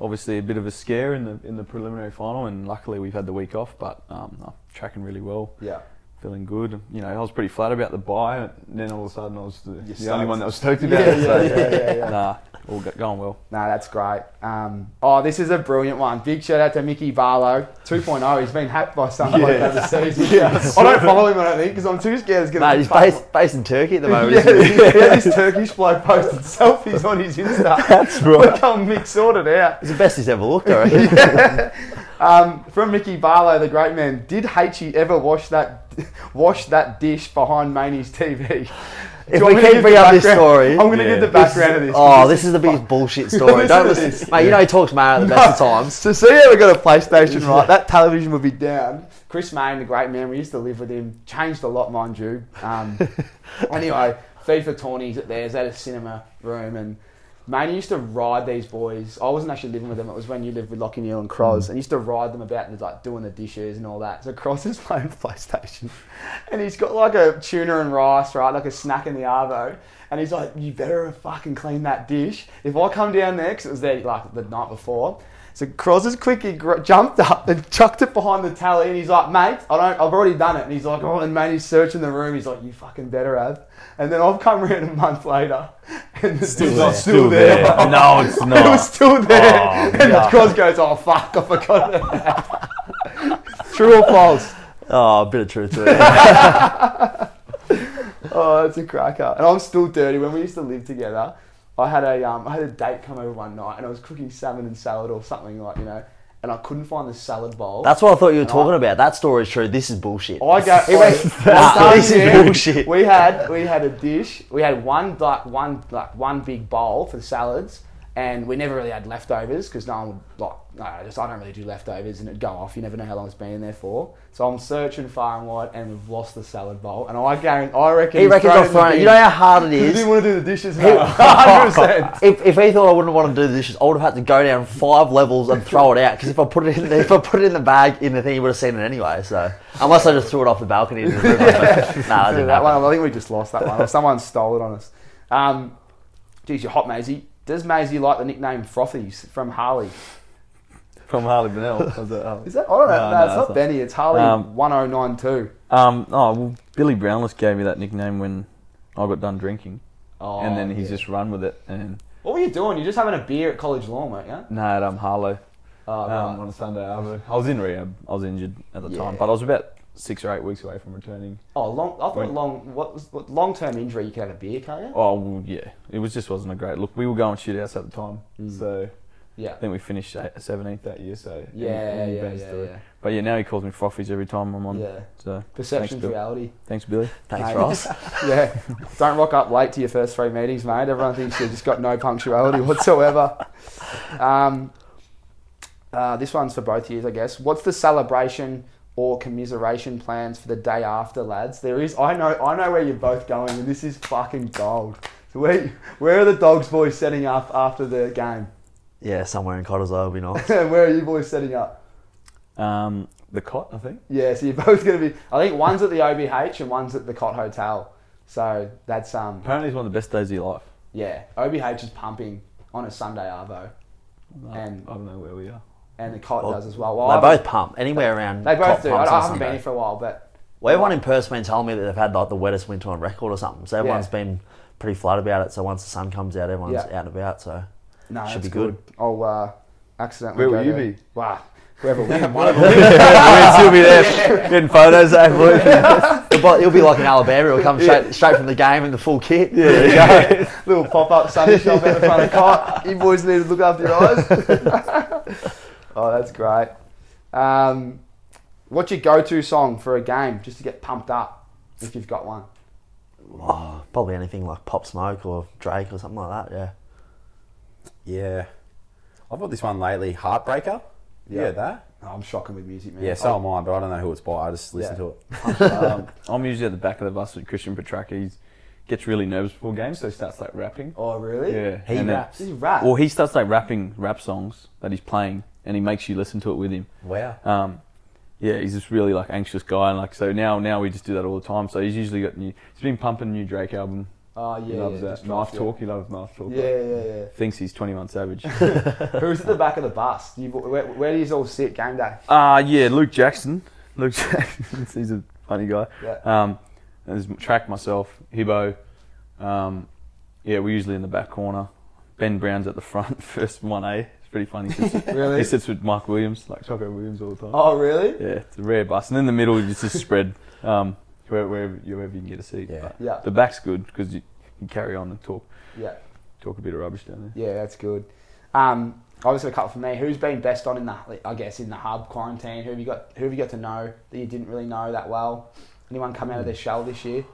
obviously a bit of a scare in the in the preliminary final, and luckily we've had the week off. But um, no, tracking really well, Yeah. Feeling good. You know, I was pretty flat about the buy, and then all of a sudden I was the, the only one that was stoked about Yeah, it. So, yeah, yeah, yeah, yeah. Nah, all go- going well. No, that's great. Um, oh, this is a brilliant one. Big shout out to Mickey Barlow, 2.0. He's been hacked by someone Yeah. overseas. Yeah. I don't follow him, I don't think, because I'm too scared it's going to Mate, he's based, based in Turkey at the moment. Yeah, isn't he? yeah, this Turkish bloke posted selfies on his Insta. That's right. Look how Mick sorted out. It's the best he's ever looked, I reckon. Um, from Mickey Barlow, the great man, did H ever wash that wash that dish behind Maney's TV? If we want me to keep bringing up this story, I'm going to Yeah. give the background of this. Oh, this is the biggest bullshit story. Listen Don't to listen, this. mate. You know he talks mad at the best of times. So see how we got a PlayStation, right? That television would be down. Chris Mayne, the great man, we used to live with him. Changed a lot, mind you. Um, anyway, FIFA tourneys at theirs at a cinema room, and Mayne used to ride these boys. I wasn't actually living with them. It was when you lived with Lachie Neale and Cross, mm. and he used to ride them about and like doing the dishes and all that. So Cross is playing PlayStation, and he's got like a tuna and rice, right, like a snack in the arvo. And he's like, "You better fucking clean that dish. If I come down there, 'cause it was there like the night before." So Cross has quickly gr- jumped up and chucked it behind the tally, and he's like, "Mate, I don't. I've already done it." And he's like, "Oh," and mate, he's searching the room. He's like, "You fucking better have." And then I've come around a month later, and the Still there. is still there. no, it's not. It was still there. Oh, and. Cross goes, "Oh fuck, I forgot about that." True or false? Oh, a bit of truth to it. Oh, it's a cracker. And I'm still dirty. When we used to live together, I had a um, I had a date come over one night, and I was cooking salmon and salad or something like you know. and I couldn't find the salad bowl. That's what I thought you were And I- talking about. That story's true. This is bullshit. I go. He I- went, I "Nah, this is bullshit." We had we had a dish. We had one like one like one big bowl for the salads, and we never really had leftovers because no one would like. No, I just I don't really do leftovers, and it'd go off. You never know how long it's been in there for. So I'm searching far and wide, and we've lost the salad bowl. And I guarantee, I reckon He reckons it thrown You know how hard it He is. didn't want to do the dishes. Hundred percent. If, if he thought I wouldn't want to do the dishes, I would have had to go down five levels and throw it out. Because if I put it in, the, if I put it in the bag in the thing, you would have seen it anyway. So unless I just threw it off the balcony into the river, but, nah, that didn't that happen. one, I think we just lost that one. Or someone stole it on us. Um, geez, you're hot, Maisie. Does Maisie like the nickname Frothies from Harley? From Harley Bennell. Was it Harley? Is that? I don't know. No, No, it's not. Benny. It's Harley Um, 1092. Um, oh, well, Billy Brownless gave me that nickname when I got done drinking, Oh, and then he's yeah. just run with it. And What were you doing? You're just having a beer at College Lawn, weren't you? no, at um, Harlow Oh, um, right. on a Sunday. Arvo. I was in rehab. I was injured at the Yeah. time, but I was about six or eight weeks away from returning. oh, long. I thought When- long. What was what, long-term injury? You could have a beer, can't you? Oh well, yeah, it was just wasn't a great look. We were going shootouts at the time, Mm. so Yeah. I think we finished seventeenth that year. So Yeah, in- in yeah, yeah, yeah. But yeah, now he calls me Frothies every time I'm on. Yeah. So Perception's Bill. reality. thanks, Billy. Thanks, Mate. Ross. yeah. Don't rock up late to your first three meetings, mate. Everyone thinks you've just got no punctuality whatsoever. Um, uh, this one's for both years, I guess. What's the celebration or commiseration plans for the day after, lads? There is. I know. I know where you're both going, and this is fucking gold. So where, where are the dogs boys setting up after the game? Yeah, somewhere in Cottesloe would be nice. where are you boys setting up? Um, the cot, I think. Yeah, so you're both going to be. I think one's at the OBH and one's at the Cot Hotel. So that's um. Apparently, it's one of the best days of your life. Yeah, OBH is pumping on a Sunday arvo, No, And- I don't know where we are. And the Cot Well, does as well. well they I both haven't- pump. Anywhere around. They both top do. I, pumps I on haven't been here for a while, but Well, everyone in Perth's been telling me that they've had like the wettest winter on record or something. So everyone's Yeah. been pretty flat about it. So once the sun comes out, everyone's Yeah. out and about. So no, Should be good. I'll uh, accidentally. Where go will you there. be? Wow, whoever wins, one of them. We'll still be there getting photos. eh, boys? It'll be- it'll be like an Alabama. It'll come straight, straight from the game in the full kit. Yeah, there you go. Little pop up sunny shop out the front of the Cot. You boys need to look after your eyes. Oh, that's great. Um, what's your go-to song for a game, just to get pumped up, if you've got one? Oh, probably anything like Pop Smoke or Drake or something like that. Yeah. Yeah. I've got this one lately, Heartbreaker. You Yeah. that? Oh, I'm shocking with music, man. Yeah, so am I, but I don't know who it's by. I just listen Yeah. to it. um, I'm usually at the back of the bus with Christian Petracca. He gets really nervous before games, so he starts like rapping. Oh, really? Yeah, He and then- raps. This is rap. Or he starts like rapping rap songs that he's playing, and he makes you listen to it with him. Wow. Um, yeah, he's just really like anxious guy, and like so now now we just do that all the time. So he's usually got new. He's been pumping a new Drake album. Oh, yeah. he loves yeah, that knife talk. He loves knife talk. Yeah, yeah, yeah. Thinks he's 21 Savage. Who's at the back of the bus? Do you, where, where do you all sit game day? Uh yeah, Luke Jackson. Luke Jackson. he's a funny guy. Yeah. Um, there's Trac myself, Hibbo. Um, yeah, we're usually in the back corner. Ben Brown's at the front, first one A. It's pretty funny. He sits, Really? he sits with Mark Williams, like Choco Williams all the time. Oh, really? Yeah, it's a rare bus. And in the middle, it's just spread um, wherever, wherever, wherever you can get a seat. Yeah. But Yeah. The back's good because you can carry on and talk Yeah. talk a bit of rubbish down there. Yeah, that's good. Um, obviously, a couple for me. Who's been best on in the, I guess, in the hub quarantine? Who have you got? Who have you got to know that you didn't really know that well? Anyone come out of their shell this year?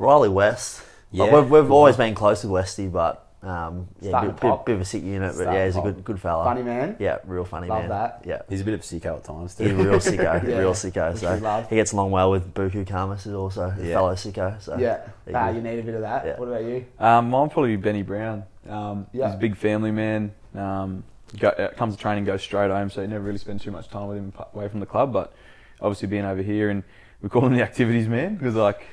Rhylee West. Like, Yeah. we've, we've always been close with Westy, but um, yeah, bit, pop. bit, bit of a sick unit. But yeah, to he's a good good fella. Funny man. Yeah, real funny Love man. Love that. Yeah. He's a bit of a sicko at times too. He's a real sicko, Yeah. real sicko. Which So he gets along well with Buku Khamis, who's also a fellow sicko. So Yeah. there Ah, you you need a bit of that. Yeah. What about you? Um, mine probably Benny Brown. Um, Yeah. He's a big family man. Um, go, uh, comes to training, goes straight home, so you never really spend too much time with him away from the club. But obviously being over here, and we call him the activities man because like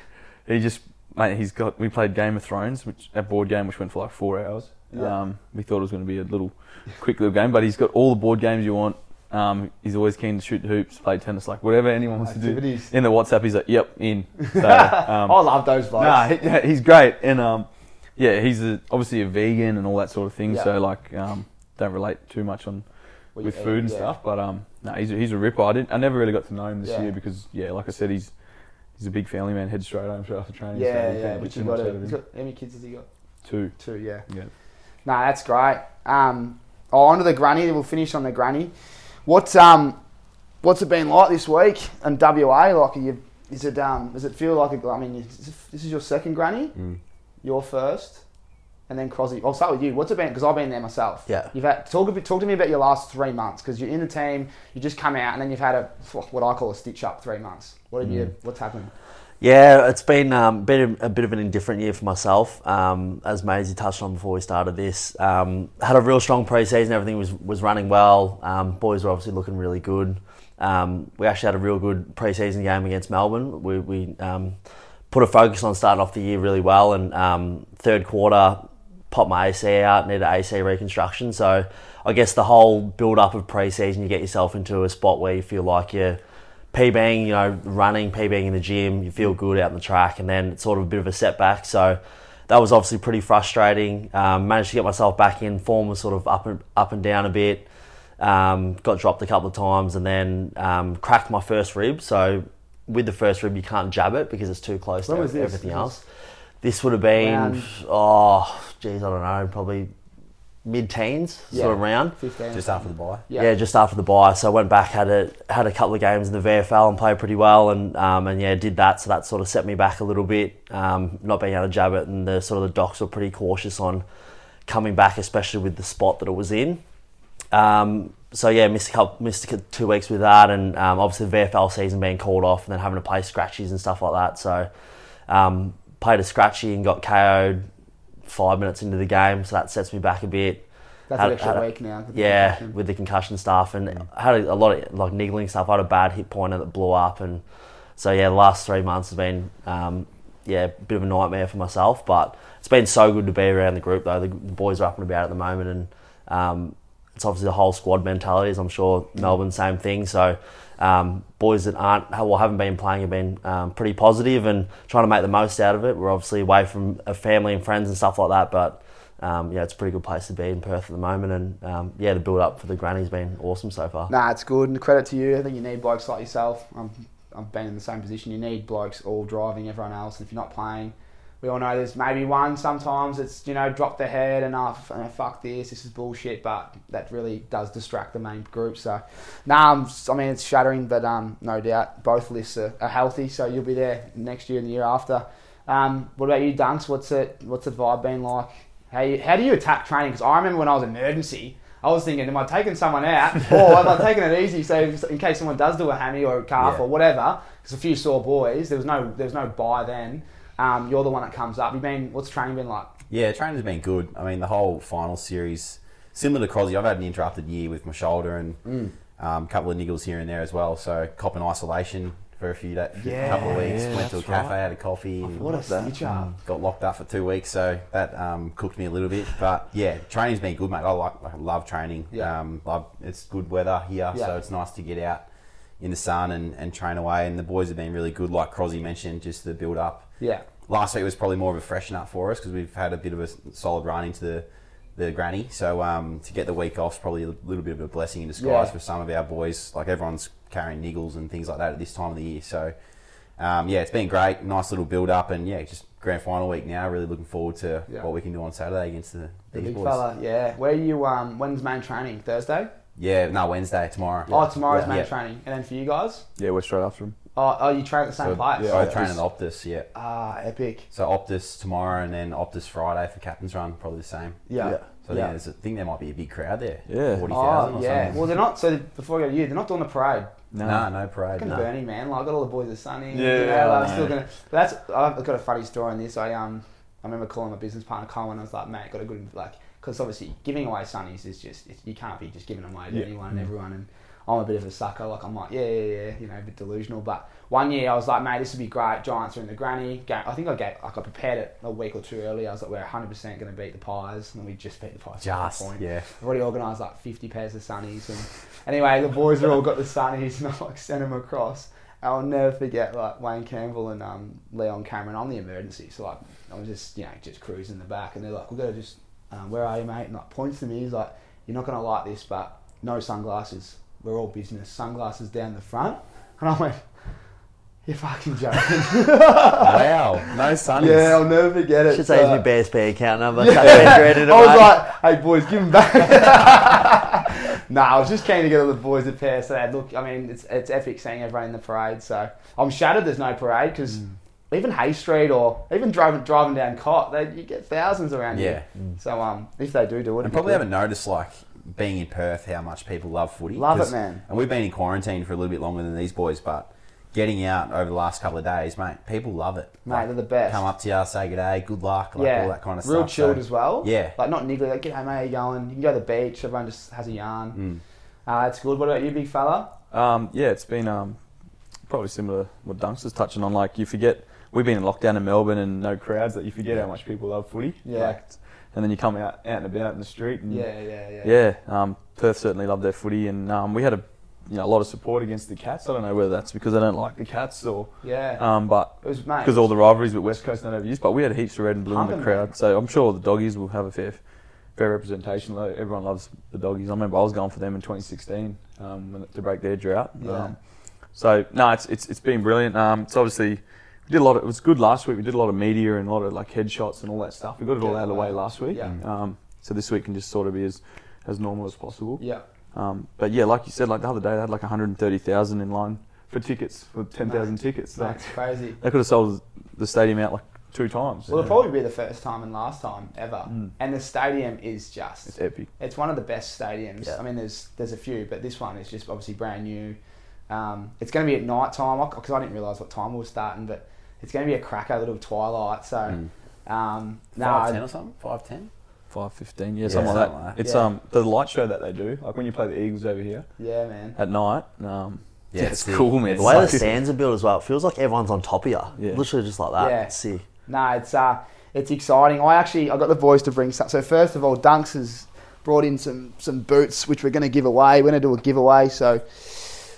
he just mate, he's got. We played Game of Thrones, which a board game which went for like four hours. Yeah. Um, we thought it was going to be a little quick little game, but he's got all the board games you want. Um, he's always keen to shoot hoops, play tennis, like whatever anyone wants to do. In the WhatsApp, he's like, "Yep, in." So, um, I love those vibes. Nah, he, yeah, he's great, and um, yeah, he's a, obviously a vegan and all that sort of thing. Yeah. So like, um, don't relate too much on with eat, food and yeah. stuff. But um, no, he's a, he's a ripper. I didn't, I never really got to know him this year because yeah, like I said, he's he's a big family man. Heads straight home straight after training. Yeah, you yeah. But you got much to. out of He's got, how many kids has he got? Two. Two. Yeah. Yeah. Nah, that's great. Um, oh, on to the granny. We'll finish on the granny. What's um, what's it been like this week in WA? Like, you, is it um, does it feel like a, I mean, this is your second granny, Mm. your first, and then Crosby. I'll start with you. What's it been? Because I've been there myself. Yeah. You've had talk talk to me about your last three months because you're in the team. You just come out and then you've had a what I call a stitch up three months. What have Mm. you? What's happened? Yeah, it's been um, been a, a bit of an indifferent year for myself. Um, as Maisie touched on before we started this, um, had a real strong pre-season. Everything was was running well. Um, boys were obviously looking really good. Um, we actually had a real good pre-season game against Melbourne. We, we um, put a focus on starting off the year really well, and um, third quarter popped my AC out, needed AC reconstruction. So I guess the whole build up of pre-season, you get yourself into a spot where you feel like you're PBing, you know, running, PBing in the gym, you feel good out on the track, and then it's sort of a bit of a setback. So that was obviously pretty frustrating. Um, managed to get myself back in. Form was sort of up and up and down a bit. Um, got dropped a couple of times, and then um, cracked my first rib. So with the first rib, you can't jab it because it's too close When to everything else. This would have been, oh, geez, I don't know, probably mid-teens sort of round. Fifteen. Just after the bye. Yeah. Yeah. just after the buy. So I went back, had a had a couple of games in the VFL and played pretty well, and um, and yeah, did that. So that sort of set me back a little bit, um, not being able to jab it, and the sort of the docs were pretty cautious on coming back, especially with the spot that it was in. Um, so yeah, missed a couple, missed two weeks with that, and um, obviously the VFL season being called off, and then having to play scratchies and stuff like that. So um, played a scratchy and got KO'd five minutes into the game, so that sets me back a bit. That's Had- an extra had week now. the Yeah, with the concussion stuff, and I had a, a lot of like niggling stuff. I had a bad hit pointer that blew up, and so yeah, the last three months have been um, yeah a bit of a nightmare for myself. But it's been so good to be around the group though. The, the boys are up and about at the moment, and um, it's obviously the whole squad mentality. As I'm sure Melbourne same thing. So. Um, boys that aren't well haven't been playing have been um, pretty positive and trying to make the most out of it. We're obviously away from a family and friends and stuff like that, but um, yeah, it's a pretty good place to be in Perth at the moment. And um, yeah, the build up for the granny's been awesome so far. Nah, it's good, and credit to you. I think you need blokes like yourself. I'm, I've been in the same position. You need blokes all driving everyone else, and if you're not playing, we all know there's maybe one sometimes it's you know drop the head and oh, fuck this, this is bullshit, but that really does distract the main group. So, nah, I'm, s- I mean it's shattering, but um, no doubt both lists are, are healthy, so you'll be there next year and the year after. Um, what about you, Dunks? What's it? What's the vibe been like? How you, how do you attack training? Because I remember when I was emergency. I was thinking, am I taking someone out or am I taking it easy? So in case someone does do a hammy or a calf Yeah. or whatever, because a few sore boys, there was no there was no buy then. Um, you're the one that comes up. You've been what's training been like? Yeah, training's been good. I mean, the whole final series, similar to Crosby, I've had an interrupted year with my shoulder and Mm. um, a couple of niggles here and there as well. So, cop in isolation for a few days, Yeah, couple of weeks. yeah, Went to a cafe, right. had a coffee, What a stitch got locked up for two weeks. So that um, cooked me a little bit. But yeah, training's been good, mate. I like, I love training. Yeah. Um, love, it's good weather here, Yeah. so it's nice to get out in the sun and, and train away. And the boys have been really good, like Crosby mentioned, just the build up Yeah, last week was probably more of a freshen up for us because we've had a bit of a solid run into the, the granny. So um, to get the week off is probably a little bit of a blessing in disguise Yeah. for some of our boys. Like everyone's carrying niggles and things like that at this time of the year. So um, yeah, it's been great. Nice little build up and yeah, just grand final week now. Really looking forward to Yeah. what we can do on Saturday against the, the these big boys. fella. Yeah, where are you? Um, when's main training? Thursday. Yeah, no Wednesday tomorrow. Oh, tomorrow's Yeah. main Yeah. training, and then for you guys. Yeah, we're straight after him. Oh, oh you train at the same So, place. yeah, I Optus. train at Optus, yeah. Ah, epic. So Optus tomorrow and then Optus Friday for captain's run, probably the same. Yeah. Yeah. So Yeah. yeah, there's a- I think there might be a big crowd there. Yeah. 40,000 Oh yeah. something. Well, they're not. So before I go to you, they're not doing the parade. No, no parade. Fucking No. Bernie, man. Like, I got all the boys at Sunny. Yeah, you know, like, I still gonna. But that's. I've got a funny story on this. I um, I remember calling my business partner Colin. I was like, mate, got a good like, because obviously giving away sunnies is just it's, you can't be just giving them away to Yeah. anyone and everyone. And I'm a bit of a sucker. Like I'm like, yeah, yeah, yeah, you know, a bit delusional. But one year I was like, mate, this would be great. Giants are in the granny. Ga- I think I get like I prepared it a week or two earlier. I was like, we're 100 percent going to beat the Pies, and we just beat the Pies. Just, point. yeah. I've already organised like 50 pairs of sunnies. And anyway, the boys have all got the sunnies and I like sent them across. I'll never forget like Wayne Campbell and um, Leon Cameron on the emergency. So like I was just you know just cruising the back and they're like, we've got to just um, where are you, mate? And like points to me. He's like, you're not gonna like this, but no sunglasses. We're all business. Sunglasses down the front. And I went, you're fucking joking. wow, no sunnies. yeah, I'll never forget it. Should say So- his BSB account number. Yeah. Chuck Ben Dredd in it, I was like, hey boys, give him back. no, I was just keen to get all the boys a pair. So that look, I mean, it's it's epic seeing everyone in the parade. So I'm shattered. There's no parade because Mm. even Hay Street or even driving driving down Cot, they you get thousands around here. Yeah. So um, if they do do it, I probably haven't noticed like being in Perth how much people love footy. Love it, man. And we've been in quarantine for a little bit longer than these boys, but getting out over the last couple of days, mate, people love it. Mate, they're the best. Come up to you, say good day, good luck, like yeah, all that kind of real stuff. Real chilled So, as well. Yeah. like not niggly. Like, g'day mate, how you going? You can go to the beach. Everyone just has a yarn. Mm. Uh, it's good. What about you, big fella? Um, yeah, it's been um, probably similar to what Dunks was touching on. Like you forget, we've been in lockdown in Melbourne and no crowds. That you forget how much people love footy. Yeah. Like, and then you come out, out and about in the street. And Yeah, yeah, yeah. yeah, um, Perth certainly loved their footy, and um, we had a you know a lot of support against the Cats. I don't know whether that's because they don't like the Cats or yeah. um, but it was because all the rivalries with West Coast don't have use. But we had heaps of red and blue in the crowd, so I'm sure the doggies will have a fair fair representation. Everyone loves the doggies. I remember I was going for them in 2016 um, to break their drought. Yeah. Um, so no, it's it's it's been brilliant. Um, it's obviously we did a lot. Of, it was good last week. We did a lot of media and a lot of like headshots and all that stuff. We got it all Yeah, out of the way last week. Yeah. Um, so this week can just sort of be as as normal as possible. yeah. Um, but yeah, like you said, like the other day they had like 130,000 in line for tickets for 10,000 tickets. Like, That's crazy. they could have sold the stadium out like two times. Well, it'll probably be the first time and last time ever. Mm. And the stadium is just. It's epic. It's one of the best stadiums. Yeah. I mean, there's there's a few, but this one is just obviously brand new. Um, it's going to be at night time because I didn't realise what time we were starting, but it's going to be a cracker little twilight. So, Mm. um, no, Five ten or something? Five ten? Five fifteen, yeah, Yeah, something like that. like. It's Yeah. um the light show that they do, like when you play the Eagles over here yeah, man. at night. Um, Yeah, yeah, it's it's cool, man. The way the Like- stands are built as well, it feels like everyone's on top of you. Yeah. Literally just like that. Yeah. It's sick. No, it's uh, it's exciting. I actually I got the boys to bring some. So first of all, Dunks has brought in some some boots which we're going to give away. We're going to do a giveaway. So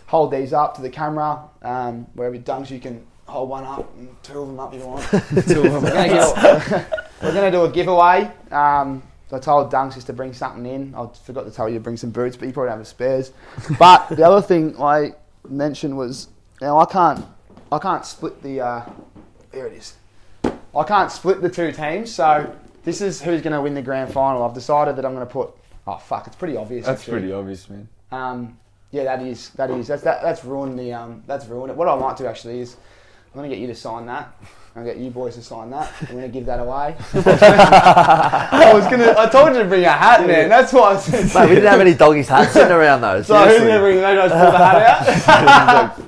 hold these up to the camera. Um, wherever Dunks, you can hold one up and two of them up if you want. two of them. We're going to we're going to do a giveaway. Um, I told Dunks just to bring something in. I forgot to tell you to bring some boots, but you probably don't have spares. But the other thing I mentioned was now I can't I can't split the. Uh, there it is. I can't split the two teams, so this is who's going to win the grand final. I've decided that I'm going to put. Oh fuck! It's pretty obvious. That's actually. pretty obvious, man. Um, yeah, that is. That is. That's that, that's ruined the. Um, that's ruined it. What I might do actually is, I'm going to get you to sign that. I'm going to get you boys to sign that. I'm going to give that away. I was going to. I told you to bring a hat, man. That's why I said. Mate, we didn't have any doggies hats sitting around though. So who's going to bring? Just pull the hat out.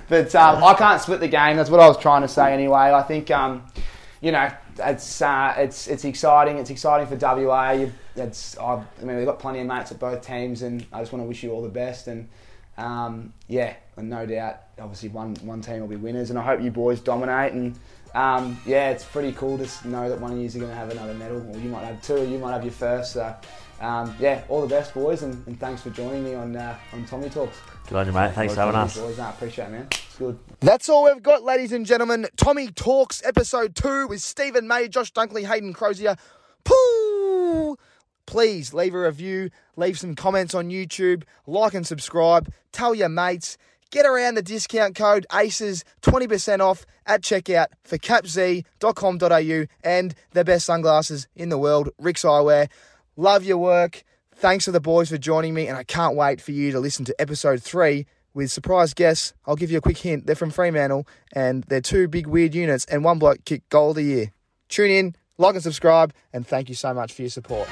but um, I can't split the game. That's what I was trying to say anyway. I think, um, you know, it's uh, it's it's exciting. It's exciting for WA. You, it's I, I mean we've got plenty of mates at both teams, and I just want to wish you all the best. And um, yeah, and no doubt, obviously one one team will be winners, and I hope you boys dominate. And um, yeah, it's pretty cool to know that one of you is going to have another medal, or you might have two, or you might have your first. So um, yeah, all the best, boys, and, and thanks for joining me on uh, on Tommy Talks. Good on you, mate. Thanks for having us. Boys, no, I appreciate it, man. It's good. That's all we've got, ladies and gentlemen. Tommy Talks, episode two with Steven May, Josh Dunkley, Hayden Crozier. Pooh! Please leave a review, leave some comments on YouTube, like and subscribe, tell your mates, get around the discount code ACES 20% off at checkout for capz.com.au and the best sunglasses in the world, Rick's Eyewear. Love your work. Thanks to the boys for joining me, and I can't wait for you to listen to episode three with surprise guests. I'll give you a quick hint. They're from Fremantle, and they're two big weird units, and one bloke kicked goal of the year. Tune in, like and subscribe, and thank you so much for your support.